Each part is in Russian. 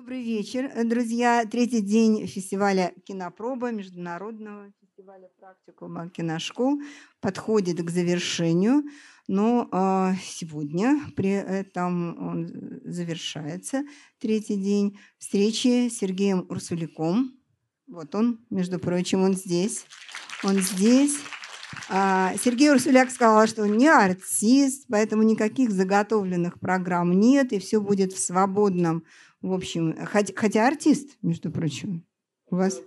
Добрый вечер, э, друзья. Третий день фестиваля «Кинопроба», международного фестиваля практикума киношкол подходит к завершению. Но э, сегодня при этом он завершается третий день встречи с Сергеем Урсуляком. Вот он, между прочим, он здесь. Он здесь. А, Сергей Урсуляк сказал, что он не артист, поэтому никаких заготовленных программ нет, и все будет в свободном, в общем, хотя, хотя артист, между прочим. У вас...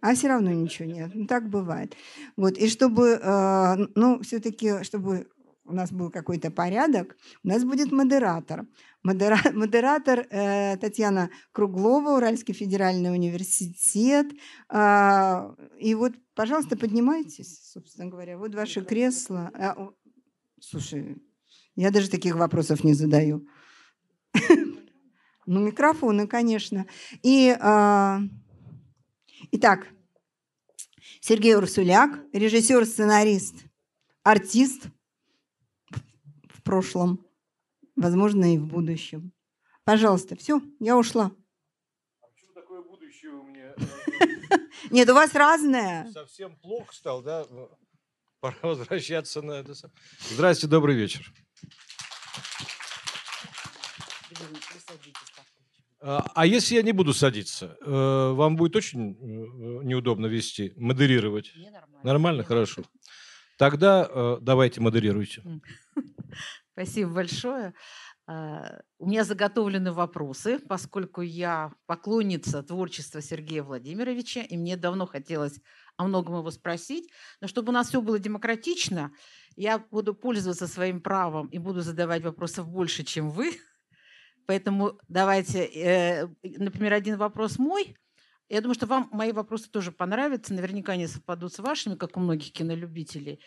А все равно ничего нет. Ну, так бывает. Вот. И чтобы, э, ну, все-таки, чтобы у нас был какой-то порядок, у нас будет модератор. Модера... Модератор э, Татьяна Круглова, Уральский федеральный университет. Э, и вот, пожалуйста, поднимайтесь, собственно говоря. Вот ваши кресла. Э, слушай, я даже таких вопросов не задаю. Ну, микрофоны, конечно. И, э, итак, Сергей Урсуляк, режиссер, сценарист, артист – в прошлом, возможно, и в будущем. Пожалуйста, все, я ушла. А почему такое будущее у меня? Нет, у вас разное. Совсем плохо стал, да? Пора возвращаться на это. Здравствуйте, добрый вечер. А, а если я не буду садиться, э, вам будет очень э, неудобно вести, модерировать? нормально. Нормально, хорошо. Тогда э, давайте модерируйте. Спасибо большое. А, у меня заготовлены вопросы, поскольку я поклонница творчества Сергея Владимировича, и мне давно хотелось о многом его спросить. Но чтобы у нас все было демократично, я буду пользоваться своим правом и буду задавать вопросов больше, чем вы. Поэтому давайте, э, например, один вопрос мой. Я думаю, что вам мои вопросы тоже понравятся. Наверняка они совпадут с вашими, как у многих кинолюбителей.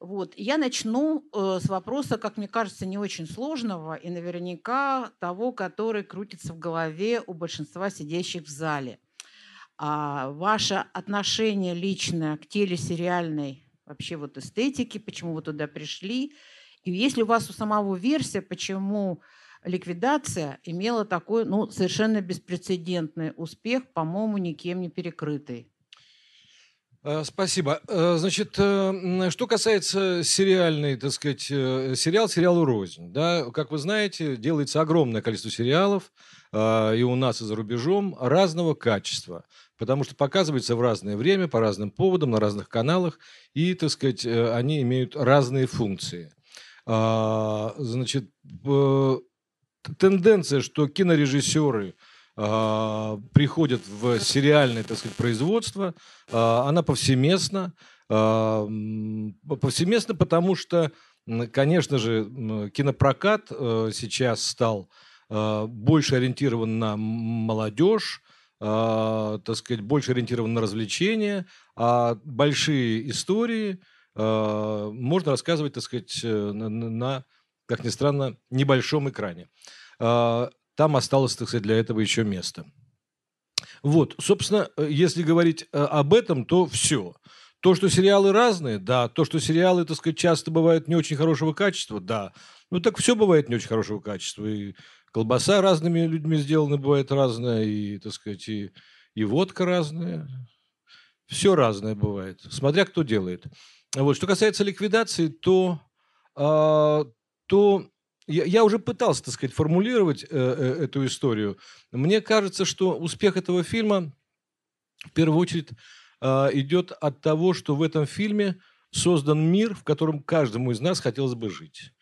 Вот. Я начну э, с вопроса, как мне кажется, не очень сложного и наверняка того, который крутится в голове у большинства сидящих в зале. А ваше отношение личное к телесериальной вообще вот эстетике, почему вы туда пришли, и если у вас у самого версия, почему ликвидация имела такой ну, совершенно беспрецедентный успех, по-моему, никем не перекрытый. Э, спасибо. Э, значит, э, что касается сериальной, так сказать, сериал сериалу рознь. Да? Как вы знаете, делается огромное количество сериалов и у нас, и за рубежом разного качества, потому что показывается в разное время, по разным поводам, на разных каналах, и, так сказать, они имеют разные функции. А, значит, тенденция, что кинорежиссеры – а, приходят в сериальное, так сказать, производство, а, она повсеместна. А, повсеместно, потому что, конечно же, кинопрокат э, сейчас стал больше ориентирован на молодежь, так сказать, больше ориентирован на развлечения, а большие истории можно рассказывать, так сказать, э, на, на как ни странно, небольшом экране там осталось, так сказать, для этого еще место. Вот, собственно, э, если говорить э, об этом, то все. То, что сериалы разные, да. То, что сериалы, так сказать, часто бывают не очень хорошего качества, да. Ну, так все бывает не очень хорошего качества. И колбаса разными людьми сделана бывает разная, и, так сказать, и, и водка разная. Все разное бывает, смотря кто делает. Вот. Что касается ликвидации, то, э, то я, я уже пытался, так сказать, формулировать э, э, эту историю. Мне кажется, что успех этого фильма в первую очередь э, идет от того, что в этом фильме создан мир, в котором каждому из нас хотелось бы жить.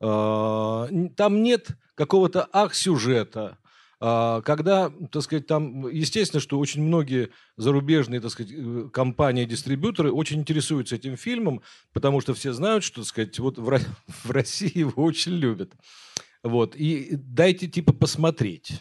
Э, там нет какого-то ах-сюжета, когда, так сказать, там, естественно, что очень многие зарубежные, так сказать, э, компании, дистрибьюторы очень интересуются этим фильмом, потому что все знают, что, так сказать, вот в России его очень любят. Вот. И дайте, типа, посмотреть.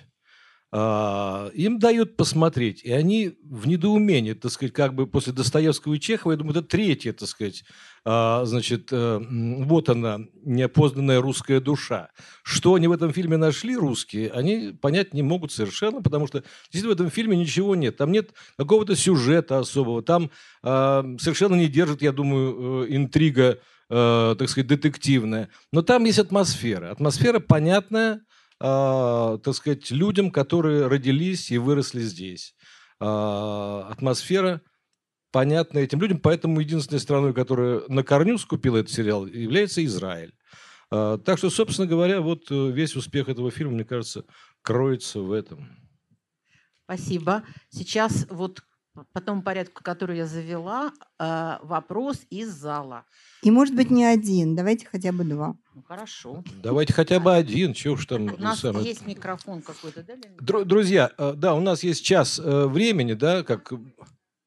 А, им дают посмотреть, и они в недоумении, так сказать, как бы после Достоевского и Чехова, я думаю, это третье, так сказать, а, значит, э, вот она, неопознанная русская душа. Что они в этом фильме нашли, русские, они понять не могут совершенно, потому что действительно в этом фильме ничего нет. Там нет какого-то сюжета особого, там а, совершенно не держит, я думаю, э, интрига, э, так сказать, детективная. Но там есть атмосфера. Атмосфера понятная, так сказать, людям, которые родились и выросли здесь. Э, атмосфера понятна этим людям, поэтому единственной страной, которая на корню скупила этот сериал, является Израиль. Э, так что, собственно говоря, вот э, весь успех этого фильма, мне кажется, кроется в этом. Спасибо. Сейчас вот по тому порядку, который я завела, э, вопрос из зала. И может быть не один, давайте хотя бы два. Ну, хорошо. Давайте хотя бы один, чего уж там. У нас самое- есть микрофон какой-то, да? Леонид? Друзья, э, да, у нас есть час э, времени, да, как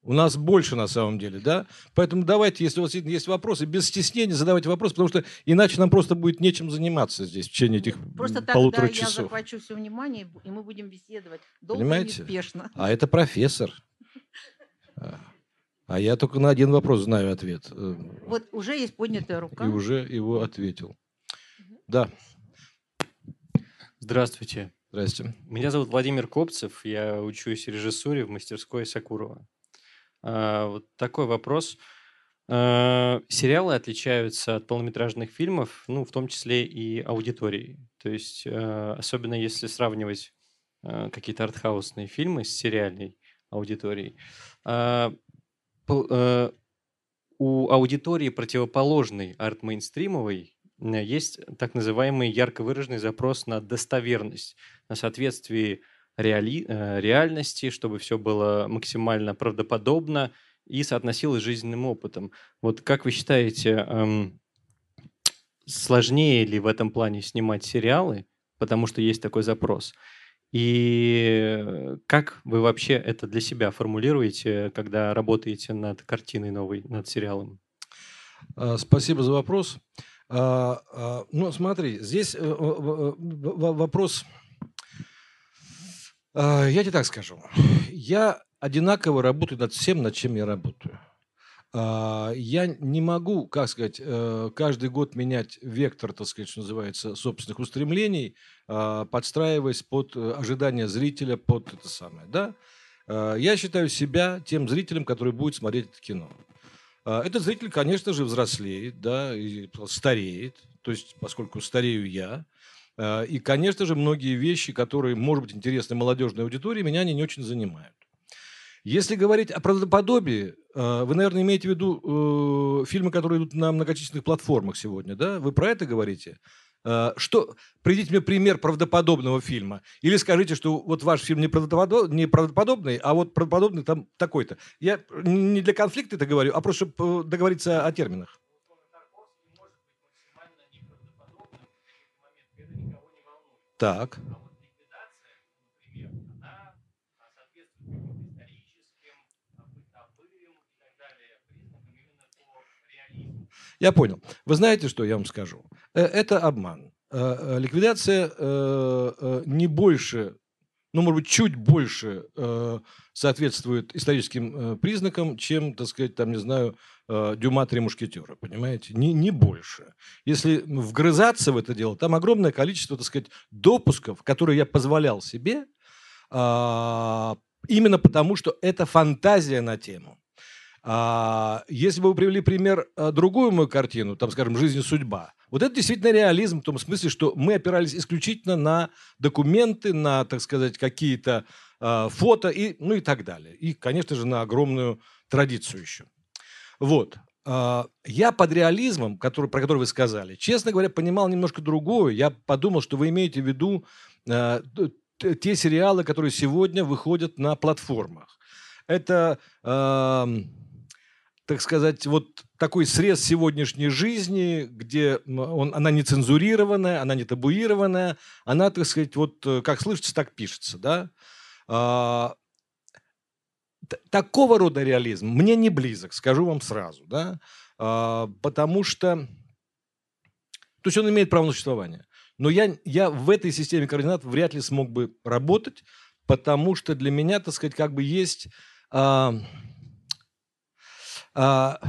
у нас больше на самом деле, да, поэтому давайте, если у вас есть вопросы, без стеснения задавайте вопросы, потому что иначе нам просто будет нечем заниматься здесь в течение этих Просто м, тогда полутора я часов. захвачу все внимание, и мы будем беседовать долго Понимаете? и неспешно. А это профессор. А- я только на один вопрос знаю ответ. э, Вот уже есть поднятая рука. И уже его ответил. Да, Здравствуйте. здрасте. Меня зовут Владимир Копцев. Я учусь режиссуре в мастерской Сакурова. А, Вот такой вопрос. А, Сериалы отличаются от полнометражных фильмов, ну, в том числе и аудиторией. То есть, а, особенно если сравнивать какие-то артхаусные фильмы с сериальной аудиторией, а, а, у аудитории противоположной арт-мейнстримовой э, есть так называемый ярко выраженный запрос на достоверность, на соответствие реали- э, реальности, чтобы все было максимально правдоподобно и соотносилось с жизненным опытом. Вот как вы считаете, эм, сложнее ли в этом плане снимать сериалы, потому что есть такой запрос? И э, как вы вообще это для себя формулируете, когда работаете над картиной новой, над сериалом? А, Спасибо за вопрос. А, а, Ну, смотри, здесь э, э, в- вопрос... Я тебе так скажу. Я одинаково работаю над всем, над чем я работаю. А, Я не могу, как сказать, э, каждый год менять вектор, так сказать, что называется, собственных устремлений, а, подстраиваясь под э, ожидания зрителя, под это самое, да? А, Я считаю себя тем зрителем, который будет смотреть это кино. Этот зритель, конечно же, взрослеет, да, и стареет, то есть, поскольку старею я, и, конечно же, многие вещи, которые, может быть, интересны молодежной аудитории, меня они не очень занимают. Если говорить о правдоподобии, а, вы, наверное, имеете в виду э, фильмы, которые идут на многочисленных платформах сегодня, да? Вы про это говорите? А, Что, приведите мне пример правдоподобного фильма. Или скажите, что вот ваш фильм не, правдоподоб- не правдоподобный, а вот правдоподобный там такой-то. Я не для конфликта это говорю, а просто чтобы договориться о терминах. Так. Я понял. Вы знаете, что я вам скажу? Э, Это обман. Э, э, Ликвидация не больше, ну, может быть, чуть больше соответствует историческим признакам, чем, так сказать, там, не знаю, Дюма «Три мушкетера», понимаете? Не, не больше. Если вгрызаться в это дело, там огромное количество, так сказать, допусков, которые я позволял себе, а, именно потому, что это фантазия на тему. А, Если бы вы привели пример а, другую мою картину, там, скажем, «Жизнь и судьба», вот это действительно реализм в том смысле, что мы опирались исключительно на документы, на, так сказать, какие-то а, фото и, ну и так далее. И, конечно же, на огромную традицию еще. Вот. А, Я под реализмом, который, про который вы сказали, честно говоря, понимал немножко другое. Я подумал, что вы имеете в виду т- те сериалы, которые сегодня выходят на платформах. Это, ам, так сказать, вот такой срез сегодняшней жизни, где он, она не цензурированная, она не табуированная, она, так сказать, вот э, как слышится, так пишется, да. А, такого рода реализм мне не близок, скажу вам сразу, да, А, потому что, то есть он имеет право на существование. Но я, я в этой системе координат вряд ли смог бы работать, потому что для меня, так сказать, как бы есть... а, в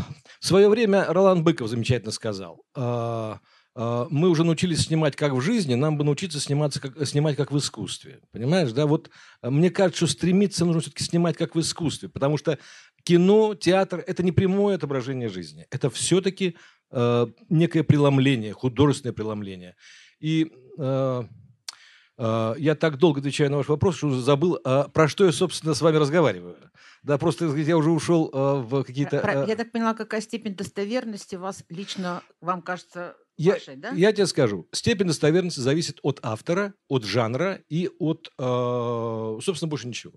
свое время Ролан Быков замечательно сказал, а, а, мы уже научились снимать как в жизни, нам бы научиться сниматься как, снимать как в искусстве. Понимаешь, да? Вот а, мне кажется, что стремиться нужно все-таки снимать как в искусстве, потому что кино, театр – это не прямое отображение жизни. Это все-таки э, некое преломление, художественное преломление. И э, я так долго отвечаю на ваш вопрос, что уже забыл, э, про что я, собственно, с вами разговариваю. Да, просто я уже ушел э, в какие-то... Я так поняла, какая степень достоверности вас лично, вам кажется, Я, вашей, да? я тебе скажу, степень достоверности зависит от автора, от жанра и от, э, собственно, больше ничего.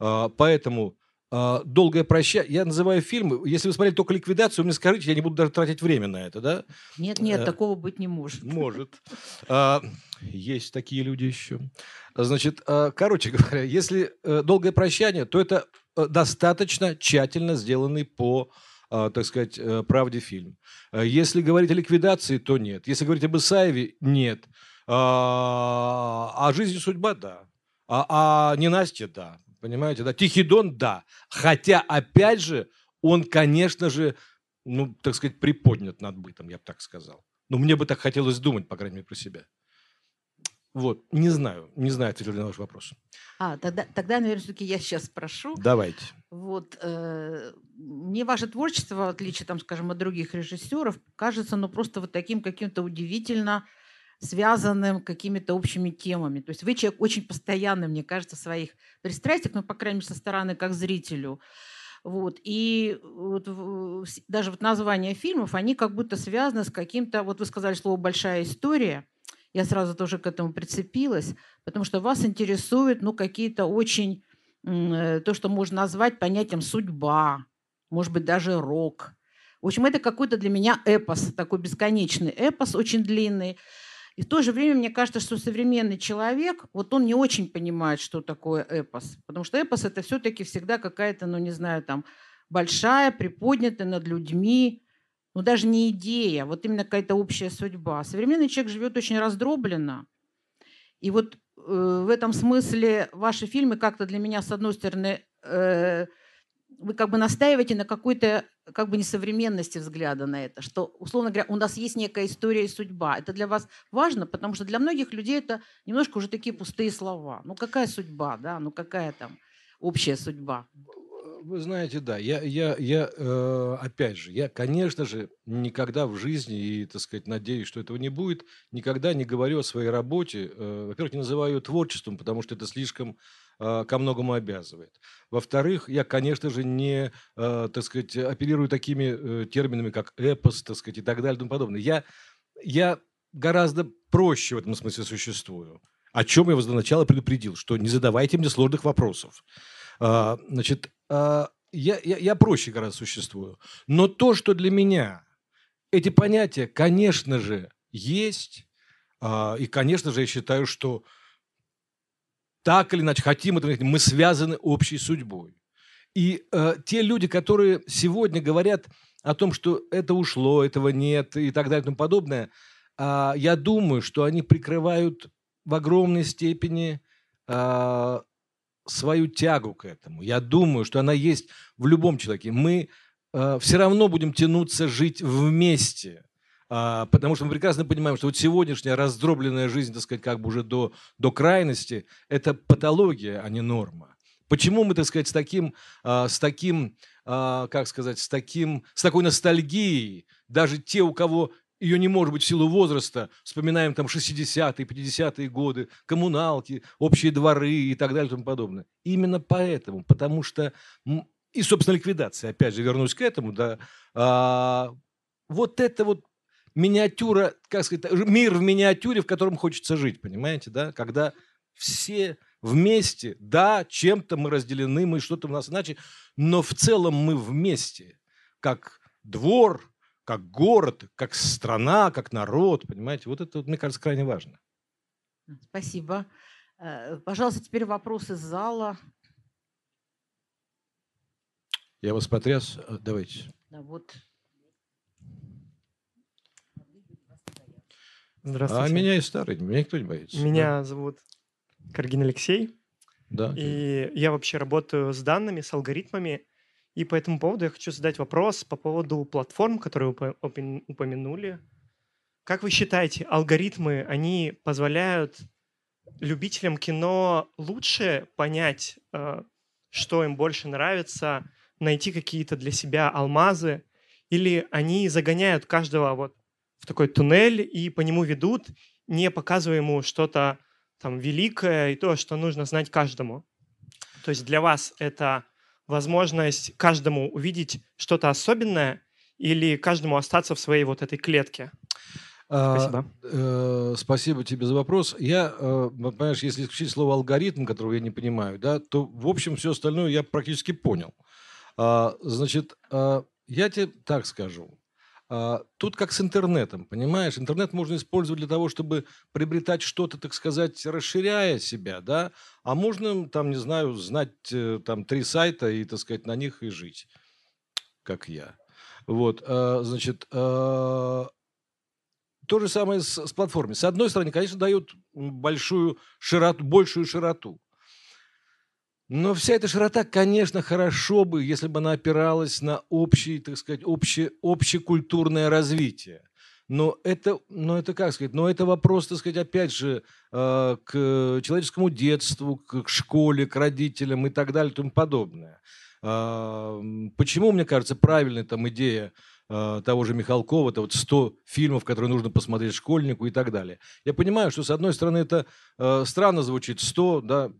Э, Поэтому э, долгое прощание. Я называю фильмы. Если вы смотрели только ликвидацию, вы мне скажите, я не буду даже тратить время на это, да? Нет, нет, э, такого быть не может. Может. А, Есть такие люди еще. Значит, а, короче говоря, если э, долгое прощание, то это э, достаточно тщательно сделанный по, а, так сказать, правде фильм. А Если говорить о ликвидации, то нет. Если говорить об Исаеве, нет. А а жизнь и судьба, да. А, а ненастье, да. Понимаете, да. Тихий Дон, да. Хотя, опять же, он, конечно же, ну, так сказать, приподнят над бытом, я бы так сказал. Ну, мне бы так хотелось думать, по крайней мере, про себя. Вот, не знаю, не знаю, ответил ли на ваш вопрос. А, тогда, тогда наверное, все-таки я сейчас спрошу. Давайте. Вот, э, мне ваше творчество, в отличие, там, скажем, от других режиссеров, кажется, ну, просто вот таким каким-то удивительно связанным какими-то общими темами. То есть вы человек очень постоянный, мне кажется, своих пристрастиях, ну, по крайней мере, со стороны как зрителю. Вот. И вот в- с- даже вот названия фильмов, они как будто связаны с каким-то, вот вы сказали слово «большая история», я сразу тоже к этому прицепилась, потому что вас интересуют, ну, какие-то очень, э, то, что можно назвать понятием судьба, может быть, даже рок. В общем, это какой-то для меня эпос, такой бесконечный эпос, очень длинный. И в то же время мне кажется, что современный человек, вот он не очень понимает, что такое эпос. Потому что эпос это все-таки всегда какая-то, ну не знаю, там большая, приподнятая над людьми, ну даже не идея, вот именно какая-то общая судьба. Современный человек живет очень раздробленно. И вот э, в этом смысле ваши фильмы как-то для меня, с одной стороны, э, вы как бы настаиваете на какой-то как бы несовременности взгляда на это, что, условно говоря, у нас есть некая история и судьба. Это для вас важно, потому что для многих людей это немножко уже такие пустые слова. Ну какая судьба, да, ну какая там общая судьба. Вы знаете, да, я, я, я э, опять же, я, конечно же, никогда в жизни, и, так сказать, надеюсь, что этого не будет, никогда не говорю о своей работе. Э, во-первых, не называю ее творчеством, потому что это слишком ко многому обязывает. Во-вторых, я, конечно же, не, э, так сказать, оперирую такими э, терминами, как эпос, так сказать, и так далее и тому подобное. Я, я гораздо проще в этом смысле существую. О чем я вас до начала предупредил, что не задавайте мне сложных вопросов. А, Значит, а, я, я, я проще гораздо существую. Но то, что для меня эти понятия, конечно же, есть. а, И, конечно же, я считаю, что так или иначе, хотим это мы связаны общей судьбой. И э, те люди, которые сегодня говорят о том, что это ушло, этого нет и так далее и тому подобное, а, я думаю, что они прикрывают в огромной степени а, свою тягу к этому. Я думаю, что она есть в любом человеке. Мы все равно будем тянуться жить вместе. А, потому что мы прекрасно понимаем, что вот сегодняшняя раздробленная жизнь, так сказать, как бы уже до, до крайности, это патология, а не норма. Почему мы, так сказать, с таким, а, с таким, а, как сказать, с таким, с такой ностальгией, даже те, у кого ее не может быть в силу возраста, вспоминаем там 60-е, 50-е годы, коммуналки, общие дворы и так далее и тому подобное. Именно поэтому, потому что, и, собственно, ликвидация, опять же, вернусь к этому, да, а, вот это вот миниатюра, как сказать, ж- мир в миниатюре, в котором хочется жить, понимаете, да, когда все вместе, да, чем-то мы разделены, мы что-то у нас иначе, но в целом мы вместе, как двор, как город, как страна, как народ, понимаете, вот это, мне кажется, крайне важно. Спасибо. Э, Пожалуйста, теперь вопрос из зала. Я вас потряс, Э, давайте. Да, вот. Здравствуйте. А меня и старый, меня никто не боится. Меня зовут Каргин Алексей, Да. и я вообще работаю с данными, с алгоритмами, и по этому поводу я хочу задать вопрос по поводу платформ, которые вы упо- упомя- упомянули. Как вы считаете, алгоритмы, они позволяют любителям кино лучше понять, э, что им больше нравится, найти какие-то для себя алмазы, или они загоняют каждого вот в такой туннель и по нему ведут, не показывая ему что-то там великое и то, что нужно знать каждому. То есть для вас это возможность каждому увидеть что-то особенное или каждому остаться в своей вот этой клетке? Спасибо. А, э, спасибо тебе за вопрос. Я, э, понимаешь, если исключить слово алгоритм, которого я не понимаю, да, то в общем все остальное я практически понял. А, значит, а, я тебе так скажу. А, тут как с интернетом, понимаешь? Интернет можно использовать для того, чтобы приобретать что-то, так сказать, расширяя себя, да? А можно, там, не знаю, знать э, там три сайта и, так сказать, на них и жить, как я. Вот, а, значит, а, то же самое с, с платформой. С одной стороны, конечно, дают большую широту, большую широту. Но вся эта широта, конечно, хорошо бы, если бы она опиралась на общее, так сказать, общее, общекультурное развитие. Но это, но это как сказать, но это вопрос, так сказать, опять же, э, к человеческому детству, к школе, к родителям и так далее и тому подобное. Э, почему, мне кажется, правильная там идея э, того же Михалкова, это вот 100 фильмов, которые нужно посмотреть школьнику и так далее. Я понимаю, что, с одной стороны, это э, странно звучит, 100, да,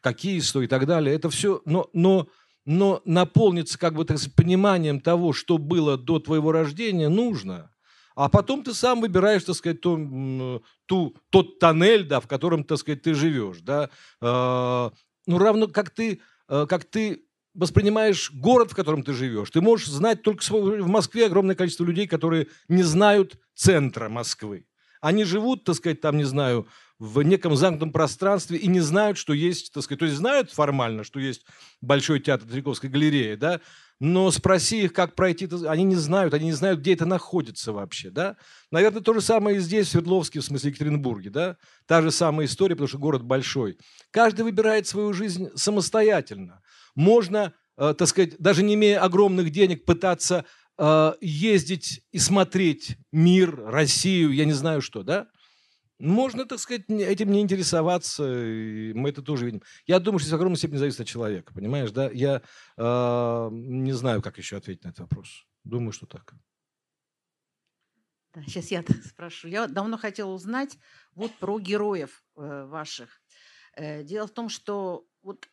какие 100 и так далее. Это все, но, но, но наполниться как бы так сказать, пониманием того, что было до твоего рождения, нужно. А потом ты сам выбираешь, так сказать, ту, ту, тот тоннель, да, в котором, так сказать, ты живешь. Да. Э, ну, равно как ты, э, как ты воспринимаешь город, в котором ты живешь. Ты можешь знать только. В Москве огромное количество людей, которые не знают центра Москвы. Они живут, так сказать, там, не знаю, в неком замкнутом пространстве и не знают, что есть, так сказать, то есть знают формально, что есть Большой театр Третьяковской галереи, да, но спроси их, как пройти, они не знают, они не знают, где это находится вообще, да. Наверное, то же самое и здесь, в Свердловске, в смысле Екатеринбурге, да. Та же самая история, потому что город большой. Каждый выбирает свою жизнь самостоятельно. Можно, э, так сказать, даже не имея огромных денег, пытаться э, ездить и смотреть мир, Россию, я не знаю что, да. Можно, так сказать, этим не интересоваться, и мы это тоже видим. Я думаю, что это в огромной степени зависит от человека, понимаешь, да? Я э, не знаю, как еще ответить на этот вопрос. Думаю, что так. Да, сейчас я спрошу. Я давно хотела узнать вот про героев э, ваших. Э, дело в том, что вот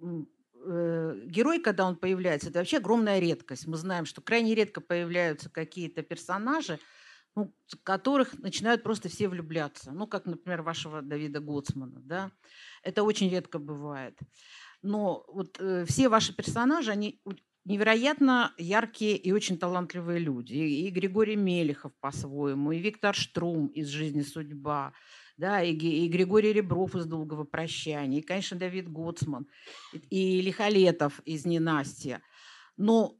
э, герой, когда он появляется, это вообще огромная редкость. Мы знаем, что крайне редко появляются какие-то персонажи, ну, которых начинают просто все влюбляться. Ну, как, например, вашего Давида Гоцмана. Да? Это очень редко бывает. Но вот э, все ваши персонажи, они невероятно яркие и очень талантливые люди. И, и Григорий Мелехов по-своему, и Виктор Штрум из «Жизни судьба», да, и, и Григорий Ребров из «Долгого прощания», и, конечно, Давид Гоцман, и, и Лихолетов из «Ненастья». Но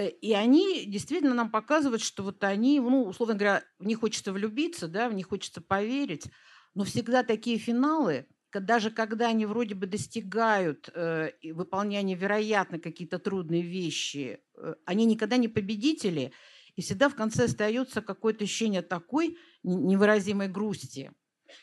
и они действительно нам показывают, что вот они, ну, условно говоря, в них хочется влюбиться, да, в них хочется поверить, но всегда такие финалы, даже когда они вроде бы достигают э, выполняния вероятно какие-то трудные вещи, э, они никогда не победители, и всегда в конце остается какое-то ощущение такой невыразимой грусти,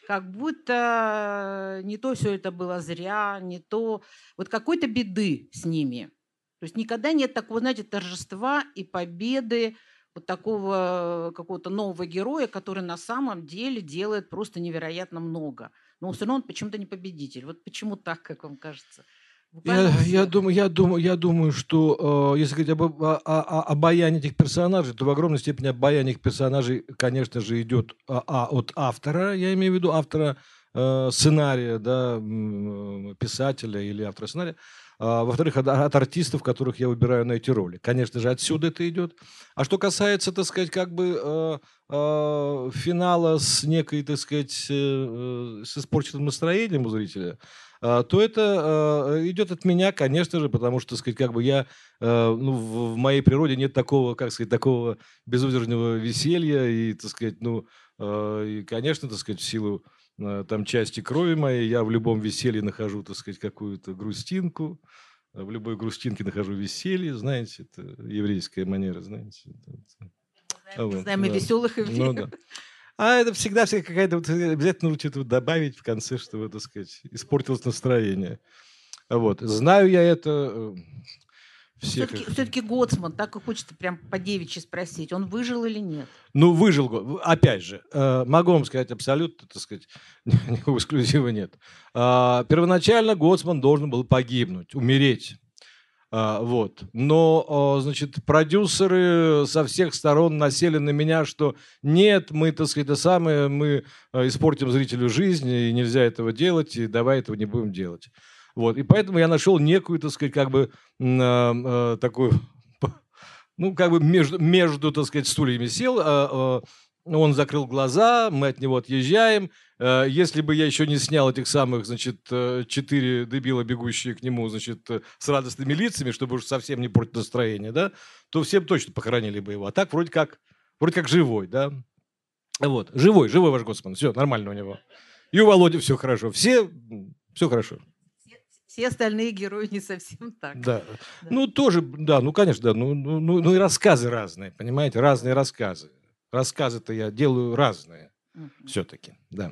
как будто не то все это было зря, не то, вот какой-то беды с ними – то есть никогда нет такого, знаете, торжества и победы вот такого какого-то нового героя, который на самом деле делает просто невероятно много. Но все равно он почему-то не победитель. Вот почему так, как вам кажется? Я, я, думаю, я, думаю, я думаю, что э, если говорить об, о, о, обаянии этих персонажей, то в огромной степени обаяние этих персонажей, конечно же, идет а, а, от автора, я имею в виду автора э, сценария, да, писателя или автора сценария. А, во-вторых, от, от артистов, которых я выбираю на эти роли. Конечно же, отсюда это идет. А что касается, так сказать, как бы э, э, финала с некой, так сказать, э, с испорченным настроением у зрителя, то это идет от меня, конечно же, потому что, так сказать, как бы я, ну, в, моей природе нет такого, как сказать, такого безудержного веселья и, так сказать, ну, и, конечно, так сказать, в силу там части крови моей, я в любом веселье нахожу, так сказать, какую-то грустинку, в любой грустинке нахожу веселье, знаете, это еврейская манера, знаете. Это, это. вот, знаем да. и веселых, и ну, да. А это всегда, всегда какая-то, вот, обязательно нужно что-то добавить в конце, чтобы, так сказать, испортилось настроение. Вот. Знаю я это, э, Все-таки, их. все-таки Гоцман, так и хочется прям по девичьи спросить, он выжил или нет? Ну, выжил. Опять же, э, могу вам сказать абсолютно, так сказать, никакого эксклюзива нет. А, Первоначально Гоцман должен был погибнуть, умереть. А, Вот. Но, а, значит, продюсеры со всех сторон насели на меня, что нет, мы, так сказать, это самое, мы а, испортим зрителю жизнь, и нельзя этого делать, и давай этого не будем делать. Вот. И поэтому я нашел некую, так сказать, как бы а, а, такую ну, как бы между, между так сказать, стульями сел, а, он закрыл глаза, мы от него отъезжаем. Э, Если бы я еще не снял этих самых, значит, э, четыре дебила, бегущие к нему, значит, э, с радостными лицами, чтобы уж совсем не портить настроение, да, то всем точно похоронили бы его. А так вроде как, вроде как живой, да. Вот, живой, живой ваш Гоцман, все нормально у него. И у Володи все хорошо, все, все хорошо. Все остальные герои не совсем так. Да. Да. Ну, тоже, да, ну, конечно, да. Ну, ну, ну, ну и рассказы разные, понимаете, разные рассказы. Рассказы-то я делаю разные Мгм. все-таки, да.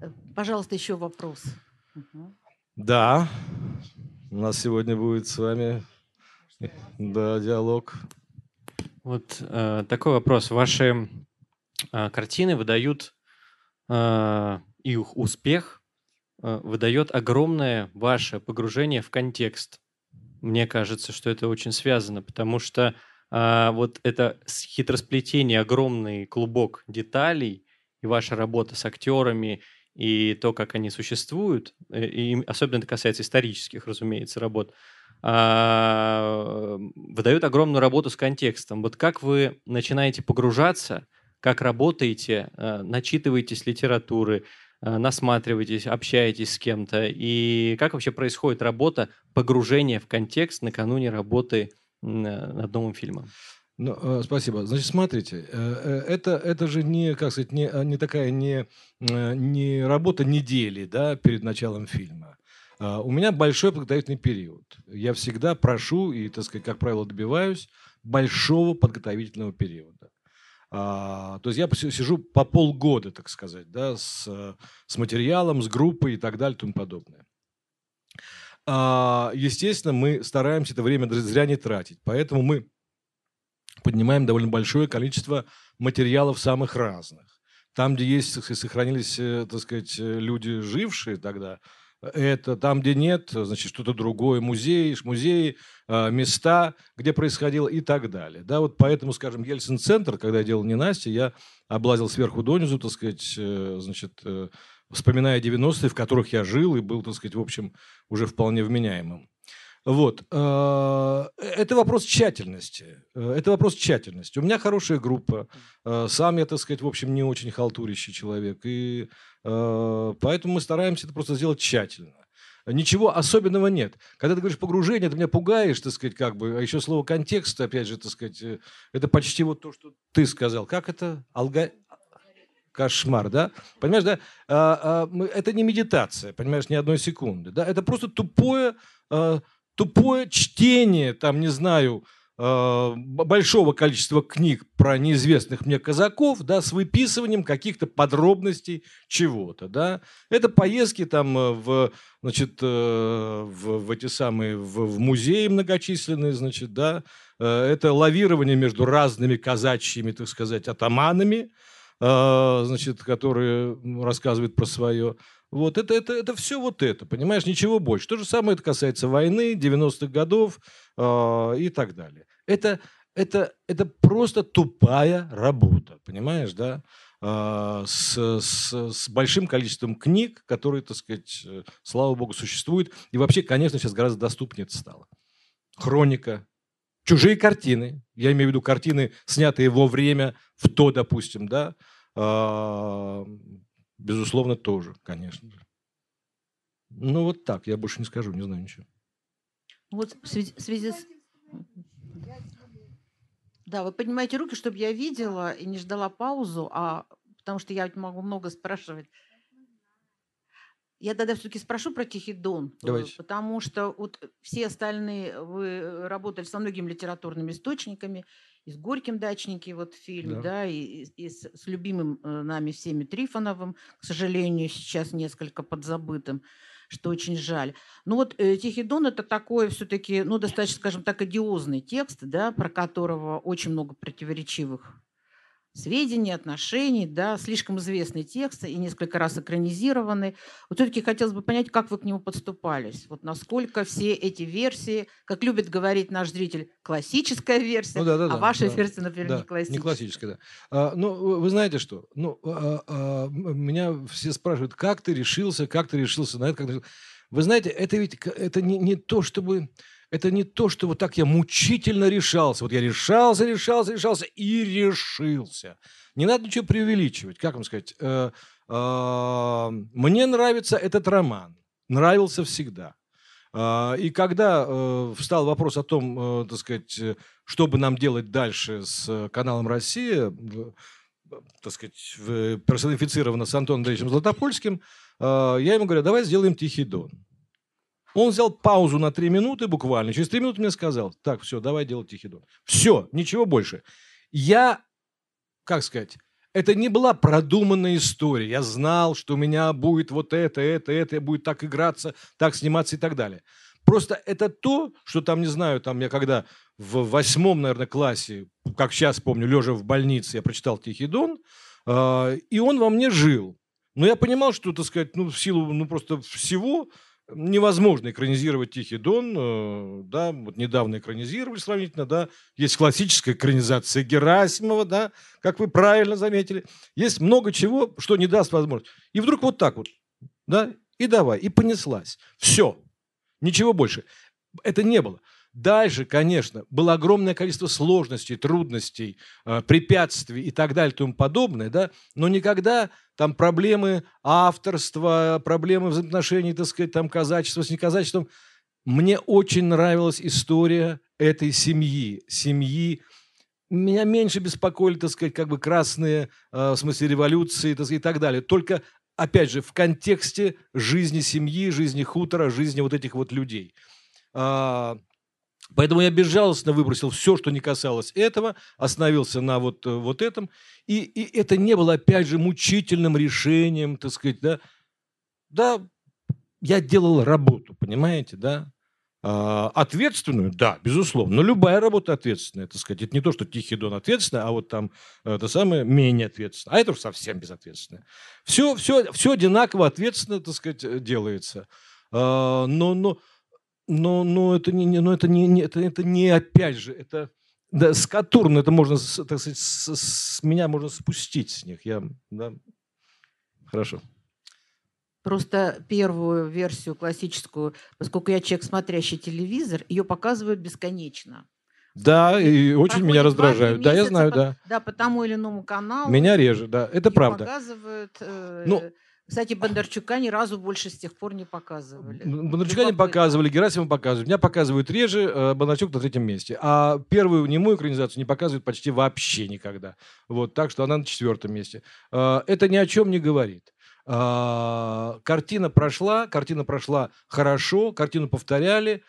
Э, Пожалуйста, еще вопрос. Мгм. Да, у нас сегодня будет с вами, да, диалог. Вот э, такой вопрос. Ваши э, картины выдают э, их успех выдает огромное ваше погружение в контекст. Мне кажется, что это очень связано, потому что а, вот это хитросплетение, огромный клубок деталей и ваша работа с актерами и то, как они существуют, э, и особенно это касается исторических, разумеется, работ, а, выдает огромную работу с контекстом. Вот как вы начинаете погружаться, как работаете, э, начитываетесь литературы, э, насматриваетесь, общаетесь с кем-то, и как вообще происходит работа погружения в контекст накануне работы э, над новым фильмом? Ну, э, спасибо. Значит, смотрите, э, э, это, это же не, как сказать, не, э, не такая не, э, не работа недели, да, перед началом фильма. А, У меня большой подготовительный период. Я всегда прошу и, так сказать, как правило, добиваюсь большого подготовительного периода. А, то есть я сижу по полгода, так сказать, да, с, э, с материалом, с группой и так далее и тому подобное. А, естественно, мы стараемся это время зря не тратить, поэтому мы поднимаем довольно большое количество материалов самых разных. Там, где есть, сохранились, э, так сказать, э, люди, жившие тогда, это там, где нет, значит, что-то другое, музеи, музеи, э, места, где происходило и так далее. Да, вот поэтому, скажем, Ельцин-центр, когда я делал «Ненастье», я облазил сверху донизу, так сказать, э, значит, э, вспоминая 90-е, в которых я жил и был, так сказать, в общем, уже вполне вменяемым. Вот. э, Это вопрос тщательности. Э, Это вопрос тщательности. У меня хорошая группа. Э, Сам я, так сказать, в общем, не очень халтурящий человек. И э, поэтому мы стараемся это просто сделать тщательно. Ничего особенного нет. Когда ты говоришь погружение, ты меня пугаешь, так сказать, как бы. А еще слово контекст, опять же, так сказать, это почти вот то, что ты сказал. Как это? Алга... Кошмар, да? Понимаешь, да? А, а, это не медитация, понимаешь, ни одной секунды. Да? Это просто тупое, а, тупое чтение, там, не знаю, б- большого количества книг про неизвестных мне казаков, да, с выписыванием каких-то подробностей чего-то, да. Это поездки там э, в, значит, э, в, в эти самые, в, в музеи многочисленные, значит, да. Э, Это лавирование между разными казачьими, так сказать, атаманами, э, значит, которые рассказывают про свое. Вот это, это, это все вот это, понимаешь, ничего больше. То же самое это касается войны, 90-х годов э, и так далее. Это, это, это просто тупая работа, понимаешь, да? А, с, с, с большим количеством книг, которые, так сказать, э, слава богу, существуют. И вообще, конечно, сейчас гораздо доступнее это стало. Хроника, чужие картины, я имею в виду картины, снятые во время, в то, допустим, да, а, безусловно, тоже, конечно же. Ну, вот так, я больше не скажу, не знаю ничего. Вот в связи, в связи с... Да, вы поднимаете руки, чтобы я видела и не ждала паузу, а потому что я могу много спрашивать. Я тогда все-таки спрошу про Тихий Дон, э, Давайте. потому что вот все остальные вы э, работали со многими литературными источниками, и с Горьким дачники, вот фильм, Да. да, и, и- с, с любимым э, нами всеми Трифоновым, к сожалению, сейчас несколько подзабытым. что очень жаль. Ну вот «Тихий дон» – это такой все-таки, ну, достаточно, скажем так, одиозный текст, да, про которого очень много противоречивых сведений, отношений, да, слишком известный текст и несколько раз экранизированный. Вот все-таки хотелось бы понять, как вы к нему подступались. Вот насколько все эти версии, как любит говорить наш зритель, классическая версия, Ну да, да, а да, ваша да, версия, например, Да, не классическая. Не классическая, да. А, ну, вы знаете что? Ну, а, а, меня все спрашивают, как ты решился, как ты решился на это, как ты решился? Вы знаете, это ведь это не, не то, чтобы... Это не то, что вот так я мучительно решался. Вот я решался, решался, решался и решился. Не надо ничего преувеличивать. Как вам сказать? Э, а, Мне нравится этот роман. Нравился всегда. А, И когда э, встал вопрос о том, э, так сказать, э, что бы нам делать дальше с э, каналом «Россия», э, так сказать, персонифицировано с Антоном Андреевичем Златопольским, э, я ему говорю, давай сделаем «Тихий дон». Он взял паузу на три минуты буквально. Через три минуты мне сказал, так, все, давай делать «Тихий дон». Все, ничего больше. Я, как сказать, это не была продуманная история. Я знал, что у меня будет вот это, это, это, будет так играться, так сниматься и так далее. Просто это то, что там, не знаю, там я когда в восьмом, наверное, классе, как сейчас помню, лежа в больнице, я прочитал «Тихий дон», э, и он во мне жил. Но я понимал, что, так сказать, ну, в силу ну, просто всего невозможно экранизировать «Тихий дон». э, да, вот недавно экранизировали сравнительно, да. Есть классическая экранизация Герасимова, да, как вы правильно заметили. Есть много чего, что не даст возможность. И вдруг вот так вот, да, и давай, и понеслась. Все. Ничего больше. Это не было. Дальше, конечно, было огромное количество сложностей, трудностей, э, препятствий и так далее и тому подобное, да, но никогда там проблемы авторства, проблемы взаимоотношений, так сказать, там казачества с неказачеством. Мне очень нравилась история этой семьи, семьи, меня меньше беспокоили, так сказать, как бы красные, э, в смысле революции так сказать, и так далее. Только, опять же, в контексте жизни семьи, жизни хутора, жизни вот этих вот людей. А, Поэтому я безжалостно выбросил все, что не касалось этого, остановился на вот, э, вот этом. И, и это не было, опять же, мучительным решением, так сказать, да. Да, я делал работу, понимаете, да. А, ответственную, да, безусловно. Но любая работа ответственная, так сказать. Это не то, что Тихий Дон ответственный, а вот там это самое менее ответственно. А это уж совсем безответственное. Все, все, все одинаково ответственно, так сказать, э, делается. А, но, но, но, но это не, но это не, не- это, это не опять же, это да, с Катурн это можно, так сказать, с, с меня можно спустить с них. Я, да. Хорошо. Просто первую версию классическую, поскольку я человек, смотрящий телевизор, ее показывают бесконечно. Да, и очень меня раздражают. Да, я знаю, по- да. Да, по тому или иному каналу. Меня реже, да. Это правда. показывают. э, Ну- Кстати, Бондарчука ни разу больше с тех пор не показывали. Бондарчука не показывали, Герасимова показывают. Меня показывают реже, э, Бондарчук на третьем месте. А первую немую экранизацию не показывают почти вообще никогда. Вот, так что она на четвертом месте. Э, Это ни о чем не говорит. А, Картина прошла, картина прошла хорошо, картину повторяли, э,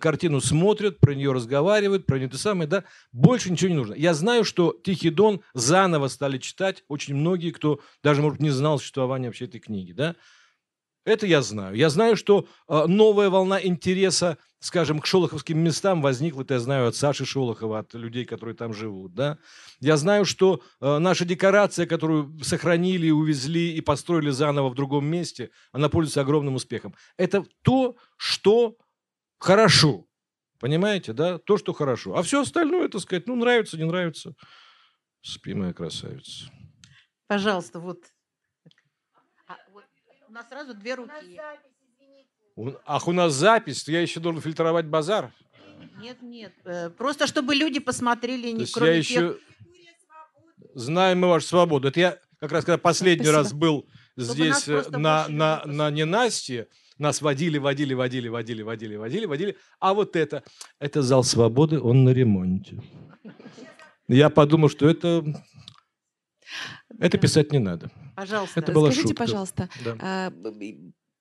картину смотрят, про нее разговаривают, про нее то самое, да. Больше ничего не нужно. Я знаю, что «Тихий дон» заново стали читать очень многие, кто даже, может, не знал существования вообще этой книги, да. Это я знаю. Я знаю, что э, новая волна интереса, скажем, к шолоховским местам возникла, это я знаю от Саши Шолохова, от людей, которые там живут. Да? Я знаю, что э, наша декорация, которую сохранили, увезли и построили заново в другом месте, она пользуется огромным успехом. Это то, что хорошо. Понимаете, да? То, что хорошо. А все остальное, так сказать, ну, нравится, не нравится. Спи, моя красавица. Пожалуйста, вот. А, вот У нас сразу две руки. У- Ах, у нас запись, я еще должен фильтровать базар. Нет, нет. э, Просто чтобы люди посмотрели, не кроме я тех, еще... Знаем мы вашу свободу. Это я как раз, когда последний Спасибо. раз был здесь э, на, на, людей на ненастье, нас водили, водили, водили, водили, водили, водили, водили. А вот это, это зал свободы, он на ремонте. Я подумал, что это, это Да. писать не надо. Пожалуйста. Это была Скажите, шутка. пожалуйста, Да.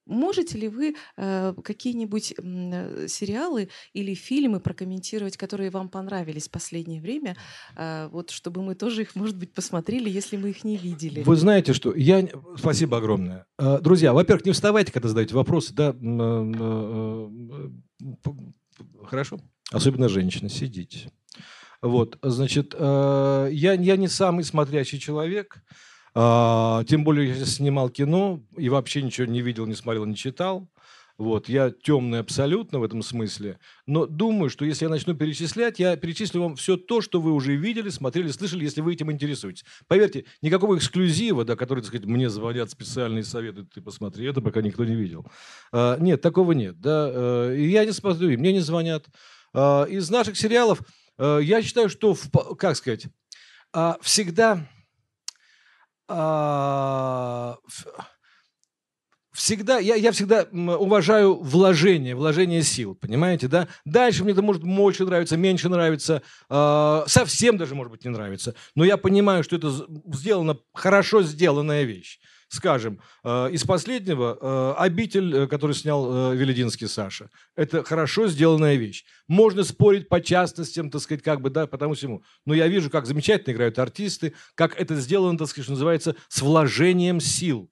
Можете ли вы э, какие-нибудь э, сериалы или фильмы прокомментировать, которые вам понравились в последнее время, э, вот чтобы мы тоже их, может быть, посмотрели, если мы их не видели? Вы знаете, что я... Спасибо огромное. Друзья, во-первых, не вставайте, когда задаете вопросы, да? Хорошо? Особенно женщины, сидите. Вот, значит, я, я не самый смотрящий человек, тем более, я снимал кино и вообще ничего не видел, не смотрел, не читал. Вот, я темный абсолютно в этом смысле. Но думаю, что если я начну перечислять, я перечислю вам все то, что вы уже видели, смотрели, слышали, если вы этим интересуетесь. Поверьте, никакого эксклюзива, да, который, так сказать, мне звонят специальные советы, ты посмотри, это пока никто не видел. А, нет, такого нет. Да, а, и я не смотрю, и мне не звонят. А, из наших сериалов а, я считаю, что, в, как сказать, а, всегда а, всегда, я, я всегда уважаю вложение, вложение сил, понимаете, да? Дальше мне это может больше нравиться, меньше нравится, э, совсем даже, может быть, не нравится. Но я понимаю, что это сделано, хорошо сделанная вещь. Скажем, э, из последнего э, «Обитель», э, который снял Велединский Саша. Это хорошо сделанная вещь. Можно спорить по частностям, так сказать, как бы, да, потому всему. Но я вижу, как замечательно играют артисты, как это сделано, так сказать, что называется, с вложением сил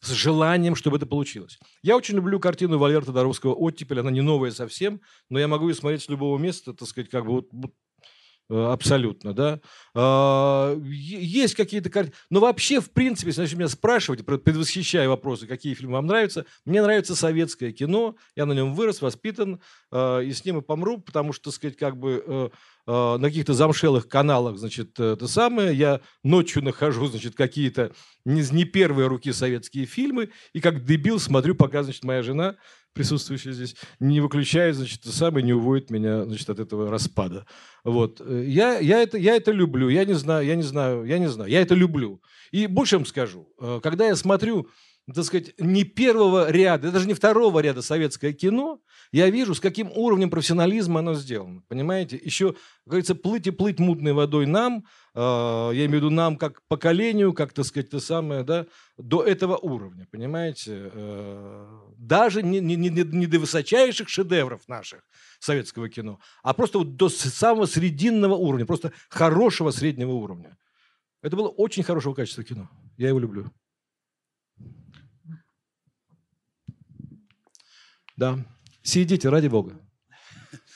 с желанием, чтобы это получилось. Я очень люблю картину Валерта Тодоровского «Оттепель». Она не новая совсем, но я могу ее смотреть с любого места, так сказать, как бы вот, абсолютно, да. А, есть какие-то картины. Но вообще, в принципе, если начнете меня спрашивать, предвосхищая вопросы, какие фильмы вам нравятся, мне нравится советское кино, я на нем вырос, воспитан, а, и с ним и помру, потому что, так сказать, как бы э, а, на каких-то замшелых каналах, значит, это самое, я ночью нахожу, значит, какие-то не, не первые руки советские фильмы, и как дебил смотрю, пока, значит, моя жена присутствующий здесь, не выключает, значит, самое, не уводит меня, значит, от этого распада. Вот. Я, я, это, я это люблю, я не знаю, я не знаю, я не знаю, я это люблю. И больше вам скажу, э, когда я смотрю так сказать, не первого ряда, даже не второго ряда советское кино, я вижу, с каким уровнем профессионализма оно сделано. Понимаете? Еще, как говорится, плыть и плыть мутной водой нам, э, я имею в виду нам как поколению, как, так сказать, то самое, да, до этого уровня, понимаете? Э, даже не, не, не, не до высочайших шедевров наших советского кино, а просто вот до самого срединного уровня, просто хорошего среднего уровня. Это было очень хорошего качества кино. Я его люблю. Да. Сидите, ради Бога.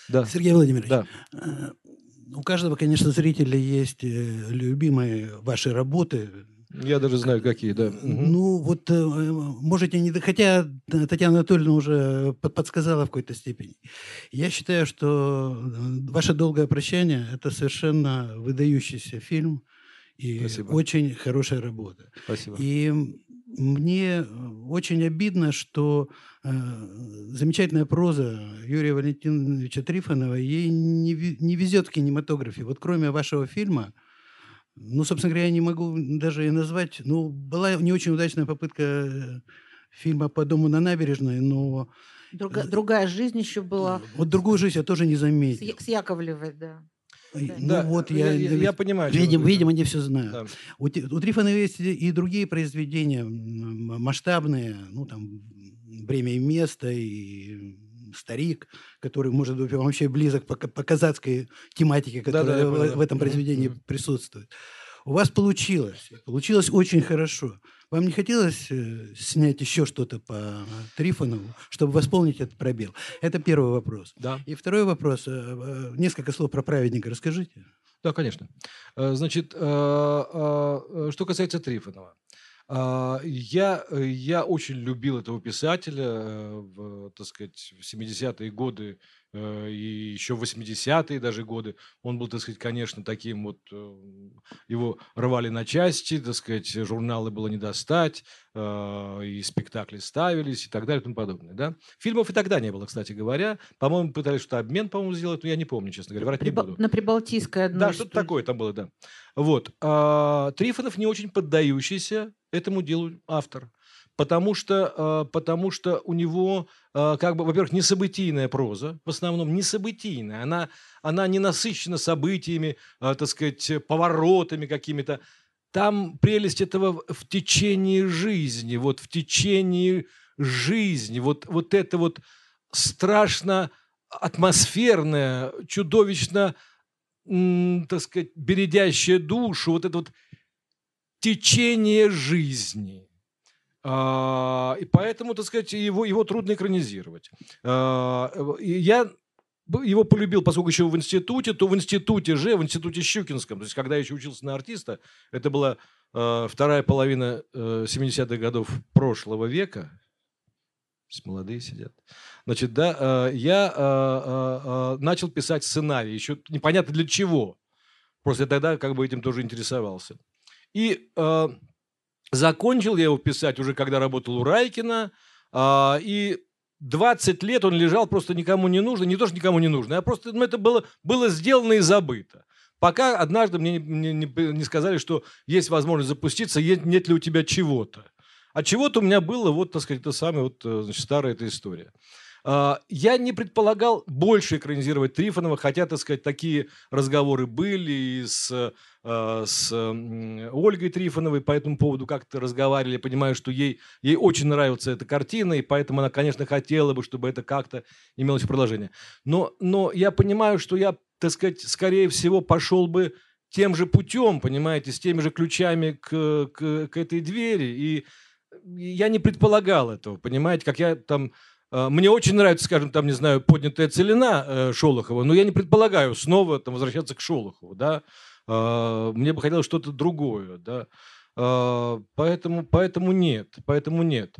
Да. Сергей Владимирович, да. Э, у каждого, конечно, зрителя есть э, любимые ваши работы. Я даже знаю, какие, да. Ну, вот э, можете не... Хотя Татьяна Анатольевна уже подсказала в какой-то степени. Я считаю, что «Ваше долгое прощание» — это совершенно выдающийся фильм и Спасибо. очень хорошая работа. Спасибо. И мне очень обидно, что э, замечательная проза Юрия Валентиновича Трифонова ей не, не везет в кинематографе. Вот кроме вашего фильма, ну, собственно говоря, я не могу даже и назвать. Ну, была не очень удачная попытка э, фильма «По дому на набережной», но... Друга, другая жизнь еще была. Вот другую жизнь я тоже не заметил. С, с Яковлевой, да. Ну да, вот я, я, я понимаю. Видимо, видимо, они все знают. Да. У, у Трифона есть и другие произведения масштабные, ну там «Время и место» и «Старик», который, может быть, вообще близок по, по казацкой тематике, которая да, да, в, в этом произведении mm-hmm. присутствует. У вас получилось. Получилось очень хорошо. Вам не хотелось э, снять еще что-то по Трифонову, чтобы восполнить этот пробел? Это первый вопрос. Да. И второй вопрос. Э, э, несколько слов про праведника расскажите. Да, конечно. Значит, что касается Трифонова. Я, я очень любил этого писателя в, так сказать, в 70-е годы и еще в 80-е даже годы он был, так сказать, конечно, таким вот, э, его рвали на части, так сказать, журналы было не достать, э, и спектакли ставились и так далее и тому подобное, да. Фильмов и тогда не было, кстати говоря. По-моему, пытались что-то обмен, по-моему, сделать, но я не помню, честно говоря, врать Прибал... не буду. На Прибалтийское одно. Да, что-то такое там было, да. Вот. А, Трифонов не очень поддающийся этому делу автор потому что, а, потому что у него, а, как бы, во-первых, несобытийная проза, в основном несобытийная, она, она не насыщена событиями, а, так сказать, поворотами какими-то. Там прелесть этого в течение жизни, вот в течение жизнь, вот, вот это вот страшно атмосферное, чудовищно, так сказать, бередящее душу, вот это вот течение жизни. А, и поэтому, так сказать, его, его трудно экранизировать. А, я его полюбил, поскольку еще в институте, то в институте же, в институте Щукинском, то есть когда я еще учился на артиста, это была э, вторая половина э, 70-х годов прошлого века, молодые сидят. Значит, да, я начал писать сценарий, еще непонятно для чего. Просто я тогда как бы этим тоже интересовался. И закончил я его писать уже, когда работал у Райкина, и 20 лет он лежал просто никому не нужно, не то, что никому не нужно, а просто ну, это было, было сделано и забыто. Пока однажды мне не, не, не сказали, что есть возможность запуститься, нет ли у тебя чего-то. А чего-то у меня было, вот, так сказать, это самая вот, э, значит, старая эта история. А, я не предполагал больше экранизировать Трифонова, хотя, так сказать, такие разговоры были и с, а, с Ольгой Трифоновой по этому поводу как-то разговаривали. понимаю, что ей, ей очень нравится эта картина, и поэтому она, конечно, хотела бы, чтобы это как-то имелось продолжение. Но, но я понимаю, что я, так сказать, скорее всего, пошел бы тем же путем, понимаете, с теми же ключами к, к, к этой двери. И я не предполагал этого, понимаете, как я там... Э, мне очень нравится, скажем, там, не знаю, поднятая целина э, Шолохова, но я не предполагаю снова там, возвращаться к Шолохову, да. Э, мне бы хотелось что-то другое, да. Поэтому, поэтому нет, поэтому нет.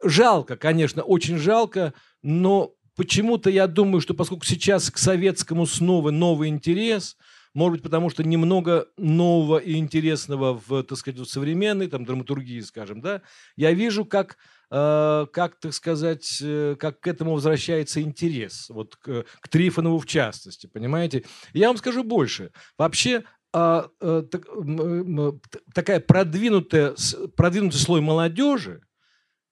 Жалко, конечно, очень жалко, но почему-то я думаю, что поскольку сейчас к советскому снова новый интерес – может быть, потому что немного нового и интересного в, так сказать, в современной там, драматургии, скажем, да, я вижу, как, э, как, так сказать, э, как к этому возвращается интерес, вот к, к Трифонову в частности, понимаете? Я вам скажу больше. Вообще, а, э, так, такая продвинутая, продвинутый слой молодежи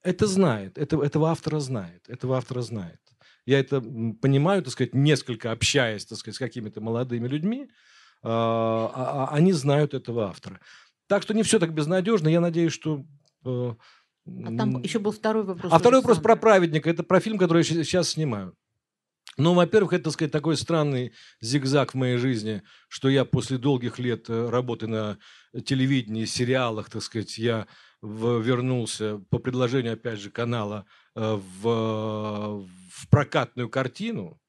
это знает, это, этого автора знает, этого автора знает. Я это понимаю, так сказать, несколько общаясь, так сказать, с какими-то молодыми людьми, а, а, а они знают этого автора. Так что не все так безнадежно. Я надеюсь, что э, а там еще был второй вопрос. А второй вопрос про праведника. Это про фильм, который я сейчас снимаю. Ну, во-первых, это, так сказать, такой странный зигзаг в моей жизни, что я после долгих лет э, работы на телевидении, сериалах, так сказать, я вернулся по предложению, опять же, канала э, в, в прокатную картину,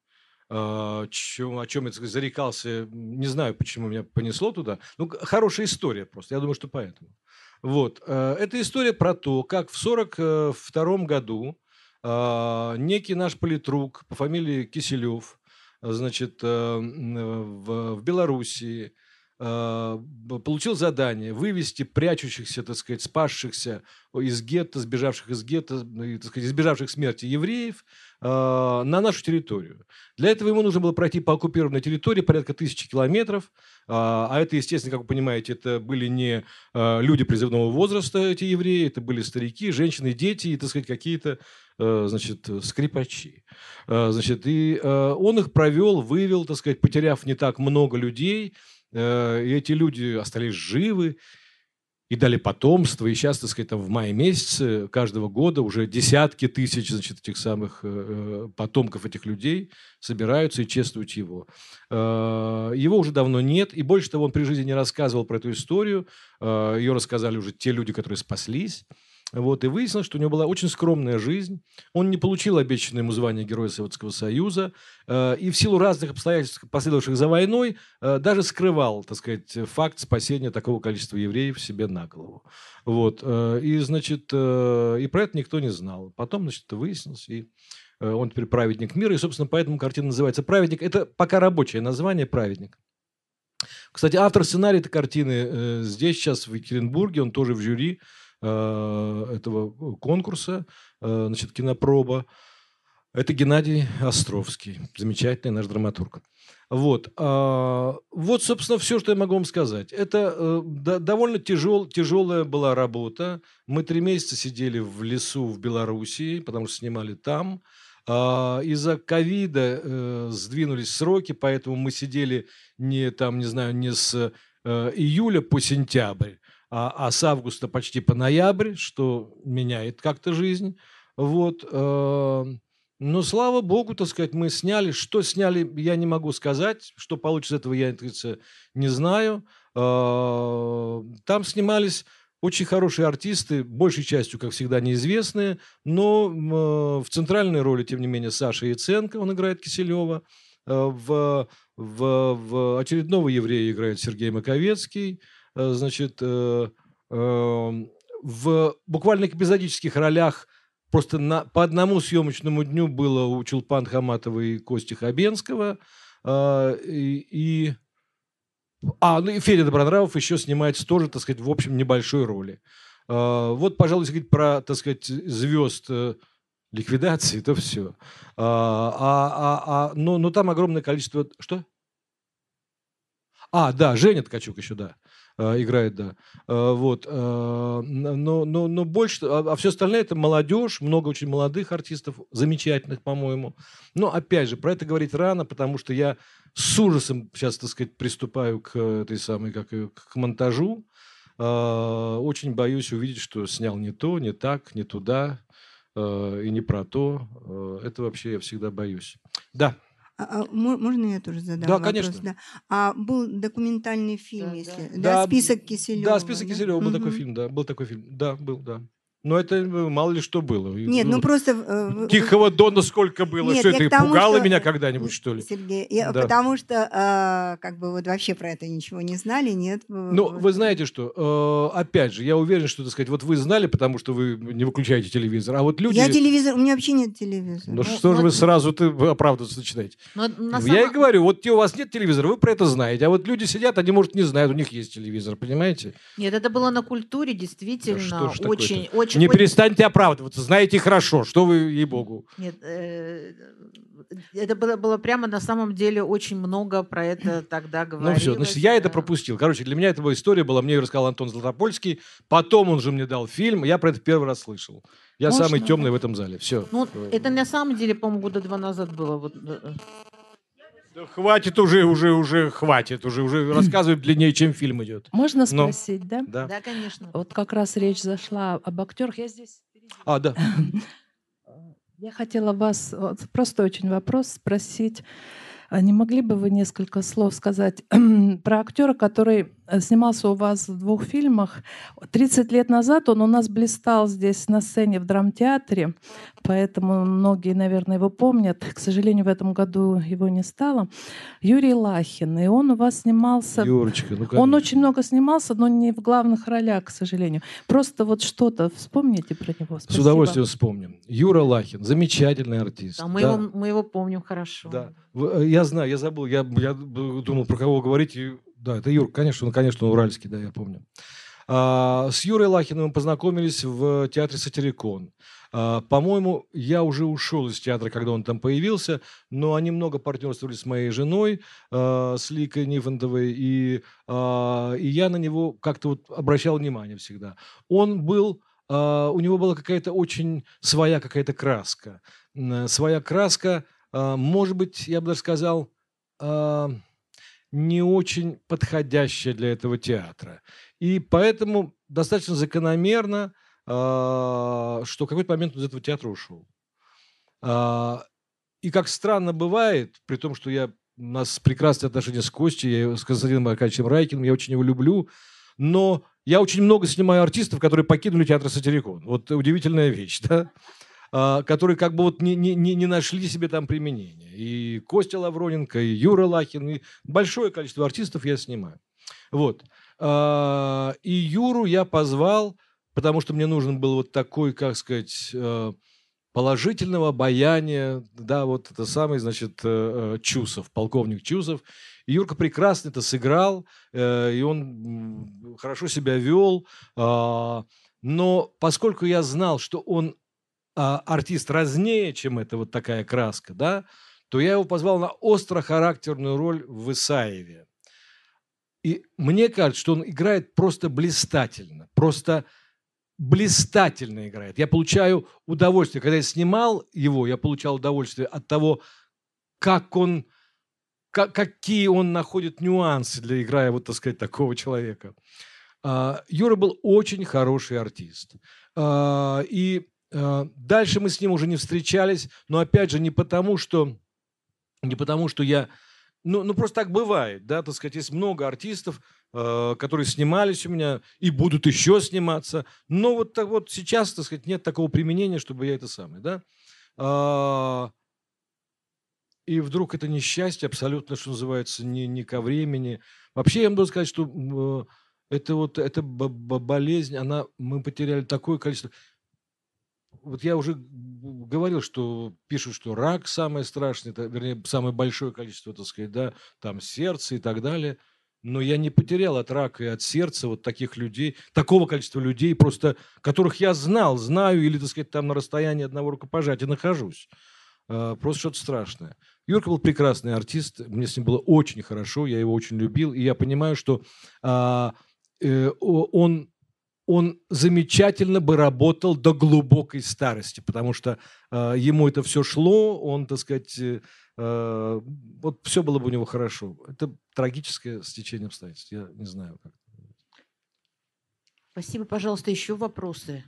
а, чем, о чем я сказать, зарекался, не знаю, почему меня понесло туда. Ну, хорошая история просто, я думаю, что поэтому. Вот. Э, это история про то, как в 1942 году некий наш политрук по фамилии Киселев, значит, э, в, в Белоруссии, а, получил задание вывести прячущихся, так сказать, спасшихся из гетто, сбежавших из гетто, так сказать, избежавших смерти евреев а, на нашу территорию. Для этого ему нужно было пройти по оккупированной территории порядка тысячи километров, а, а это, естественно, как вы понимаете, это были не люди призывного возраста, эти евреи, это были старики, женщины, дети и, так сказать, какие-то значит, скрипачи. Значит, и он их провел, вывел, так сказать, потеряв не так много людей, Э, и эти люди остались живы и дали потомство. И сейчас, так сказать, там в мае месяце каждого года уже десятки тысяч значит, этих самых э, э, потомков этих людей собираются и чествуют его. Его уже давно нет. И больше того, он при жизни не рассказывал про эту историю. Ее рассказали уже те люди, которые спаслись. Вот, и выяснилось, что у него была очень скромная жизнь. Он не получил обещанное ему звание Героя Советского Союза. Э, и в силу разных обстоятельств, последовавших за войной, э, даже скрывал, так сказать, факт спасения такого количества евреев себе на голову. Вот, э, и, значит, и про это никто не знал. Потом, значит, это выяснилось, и он теперь праведник мира. И, собственно, поэтому картина называется «Праведник». Это пока рабочее название «Праведник». Кстати, автор сценария этой картины здесь сейчас, в Екатеринбурге, он тоже в жюри Э, этого конкурса, э, значит, кинопроба. Это Геннадий Островский, замечательный наш драматург. Вот, а, вот, собственно, все, что я могу вам сказать. Это э, довольно тяжел, тяжелая была работа. Мы три месяца сидели в лесу в Белоруссии, потому что снимали там. А, из-за ковида сдвинулись сроки, поэтому мы сидели не там, не знаю, не с июля по сентябрь, а, а с августа почти по ноябрь, что меняет как-то жизнь. Вот. э, Но слава богу, так сказать, мы сняли. Что сняли, я не могу сказать. Что получится этого, я не знаю. Э, Там снимались очень хорошие артисты, большей частью, как всегда, неизвестные, но э, в центральной роли, тем не менее, Саша Яценко, он играет Киселева. Э, В, в, в очередного еврея играет Сергей Маковецкий. Э, Значит, э, эм, в буквально эпизодических ролях просто на, по одному съемочному дню было у Чулпан Хаматова и Кости Хабенского. Э, И, и- а, ну и Федя Добронравов еще снимается тоже, так сказать, в общем, небольшой роли. Э, Вот, пожалуй, говорить про, так сказать, звезд э, ликвидации, то все. А, а- а- но, но там огромное количество... Что? А, да, Женя Ткачук еще, да, играет, да. Э, Вот. э, Но, но, но больше... А, все остальное это молодежь, много очень молодых артистов, замечательных, по-моему. Но, опять же, про это говорить рано, потому что я с ужасом сейчас, так сказать, приступаю к этой самой, как к монтажу. Очень боюсь увидеть, что снял не то, не так, не туда и не про то. Это вообще я всегда боюсь. Да. А, а, мо- можно я тоже задам Да, вопрос? конечно. Да. А был документальный фильм, Да, если... да. Да, список Киселева. Да, список Киселева был такой Мгм. фильм, да, был такой фильм. Да, был, да. Но это э, мало ли что было. Нет, ну просто... э, Тихого Дона сколько было? Нет, что это, тому, пугало что- меня когда-нибудь, что ли? Сергей, я- Да. потому что э, как бы вот вообще про это ничего не знали, нет? Ну, вы знаете что, э, опять же, я уверен, что, так сказать, вот вы знали, потому что вы не выключаете телевизор, а вот люди... Я телевизор, у меня вообще нет телевизора. Ну, Ну, что же ну, вы сразу ты оправдываться начинаете? Но на Я и говорю, вот у вас нет телевизора, вы про это знаете, а вот люди сидят, они, может, не знают, у них есть телевизор, понимаете? Нет, это было на культуре, действительно, что ж такое-то? очень, очень, Не очень- перестаньте оправдываться, знаете хорошо, что вы, ей-богу. Нет, э, это было, было прямо на самом деле очень много про это тогда Ну говорилось. все, значит, я это пропустил. Короче, для меня была история была, мне ее рассказал Антон Златопольский, потом он же мне дал фильм, я про это первый раз слышал. Я Можно? самый темный в этом зале, все. Ну, это на самом деле, по-моему, года два назад было. Вот, хватит уже, уже, уже, хватит, уже, уже рассказывать длиннее, чем фильм идет. Можно Но. спросить, да? Да. Да, конечно. Вот как раз речь зашла об актерах. Я здесь. впереди. А, да. Я хотела вас вот, просто очень вопрос спросить. А Не могли бы вы несколько слов сказать про актера, который снимался у вас в двух фильмах? 30 лет назад он у нас блистал здесь на сцене в драмтеатре, поэтому многие, наверное, его помнят. К сожалению, в этом году его не стало. Юрий Лахин, и он у вас снимался Юрочка, ну он конечно. очень много снимался, но не в главных ролях, к сожалению. Просто вот что-то вспомните про него. С Спасибо. удовольствием вспомним. Юра Лахин, замечательный артист. Да, мы, Да. Его, мы его помним хорошо. Да. Э, Я знаю, я забыл, я, я думал, про кого вы говорите. и- Да, это Юр, конечно, он, конечно, он уральский, да, я помню. А, с Юрой Лахиным мы познакомились в театре «Сатирикон». А, по-моему, я уже ушел из театра, когда он там появился, но они много партнерствовали с моей женой, а, с Ликой Нифонтовой, и, а, и я на него как-то вот обращал внимание всегда. Он был, а, у него была какая-то очень своя какая-то краска. Своя краска, а, может быть, я бы даже сказал, не очень подходящая для этого театра. И поэтому достаточно закономерно, а, что какой-то момент он из этого театра ушел. А, И как странно бывает, при том, что я, у нас прекрасные отношения с Костей, я с Константином Аркадьевичем Райкиным, я очень его люблю, но я очень много снимаю артистов, которые покинули театр «Сатирикон». Вот удивительная вещь, да? А, которые как бы вот не, не, не нашли себе там применения. И Костя Лавроненко, и Юра Лахин, и большое количество артистов я снимаю. Вот. А, И Юру я позвал, потому что мне нужен был вот такой, как сказать, э, положительного обаяния, да, вот это самый, значит, э, э, Чусов, полковник Чусов. И Юрка прекрасно это сыграл, э, и он хорошо себя вел. а, Но поскольку я знал, что он а, артист разнее, чем это вот такая краска, да, то я его позвал на остро-характерную роль в Исаеве. И мне кажется, что он играет просто блистательно, просто блистательно играет. Я получаю удовольствие. Когда я снимал его, я получал удовольствие от того, как он, ка- какие он находит нюансы для играя вот, так сказать, такого человека. А, Юра был очень хороший артист. А, И дальше мы с ним уже не встречались, но опять же не потому, что не потому, что я ну, ну просто так бывает, да, так сказать, есть много артистов, э, которые снимались у меня и будут еще сниматься, но вот так вот сейчас, так сказать, нет такого применения, чтобы я это самое, да. А, и вдруг это несчастье абсолютно, что называется, не, не ко времени. Вообще я могу сказать, что э, это вот эта болезнь, она, мы потеряли такое количество вот я уже говорил, что пишут, что рак самое страшное, вернее, самое большое количество, так сказать, да, там сердце и так далее. Но я не потерял от рака и от сердца вот таких людей, такого количества людей, просто которых я знал, знаю или, так сказать, там на расстоянии одного рукопожатия нахожусь. А, просто что-то страшное. Юрка был прекрасный артист, мне с ним было очень хорошо, я его очень любил, и я понимаю, что а, э, он он замечательно бы работал до глубокой старости, потому что э, ему это все шло, он, так сказать, э, э, вот все было бы у него хорошо. Это трагическое стечение обстоятельств, я не знаю. Спасибо, пожалуйста, еще вопросы.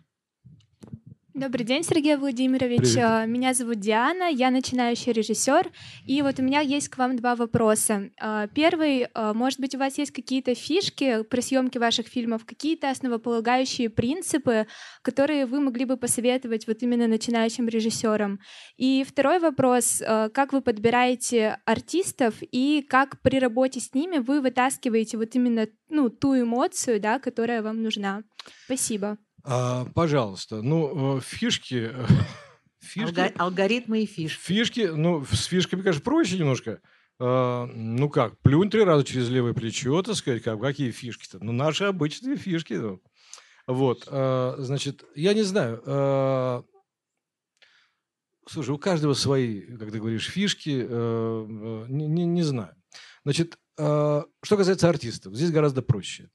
Добрый день, Сергей Владимирович. Привет. А, меня зовут Диана, я начинающий режиссер. И вот у меня есть к вам два вопроса. А, первый, а, может быть, у вас есть какие-то фишки при съемке ваших фильмов, какие-то основополагающие принципы, которые вы могли бы посоветовать вот именно начинающим режиссерам? И второй вопрос, как вы подбираете артистов и как при работе с ними вы вытаскиваете вот именно ну, ту эмоцию, да, которая вам нужна? Спасибо. А, пожалуйста, ну, э, фишки... фишки Алго- алгоритмы и фишки. Фишки, ну, с фишками, конечно, проще немножко. А, ну как, плюнь три раза через левое плечо, так сказать, как, какие фишки-то? Ну, наши обычные фишки. Ну. Вот, а, значит, я не знаю. А, слушай, у каждого свои, как ты говоришь, фишки. А, не, не, не знаю. Значит, а, что касается артистов, здесь гораздо проще.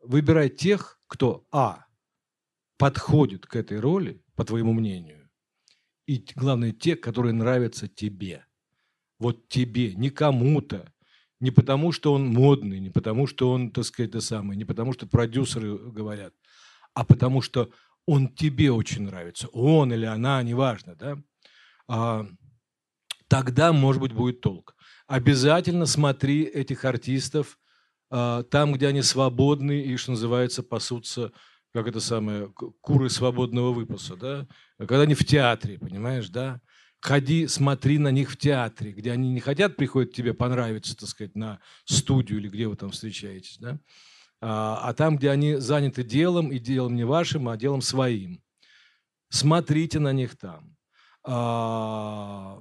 Выбирай тех, кто, а, подходит к этой роли, по твоему мнению, и главное, те, которые нравятся тебе. Вот тебе, не кому-то, не потому, что он модный, не потому, что он, так сказать, это самое, не потому, что продюсеры говорят, а потому, что он тебе очень нравится, он или она, неважно, да, а, тогда, может быть, будет толк. Обязательно смотри этих артистов а, там, где они свободны и, что называется, пасутся как это самое, куры свободного выпаса, да, когда они в театре, понимаешь, да, ходи, смотри на них в театре, где они не хотят приходят тебе понравиться, так сказать, на студию или где вы там встречаетесь, да, а, а там, где они заняты делом, и делом не вашим, а делом своим. Смотрите на них там. А,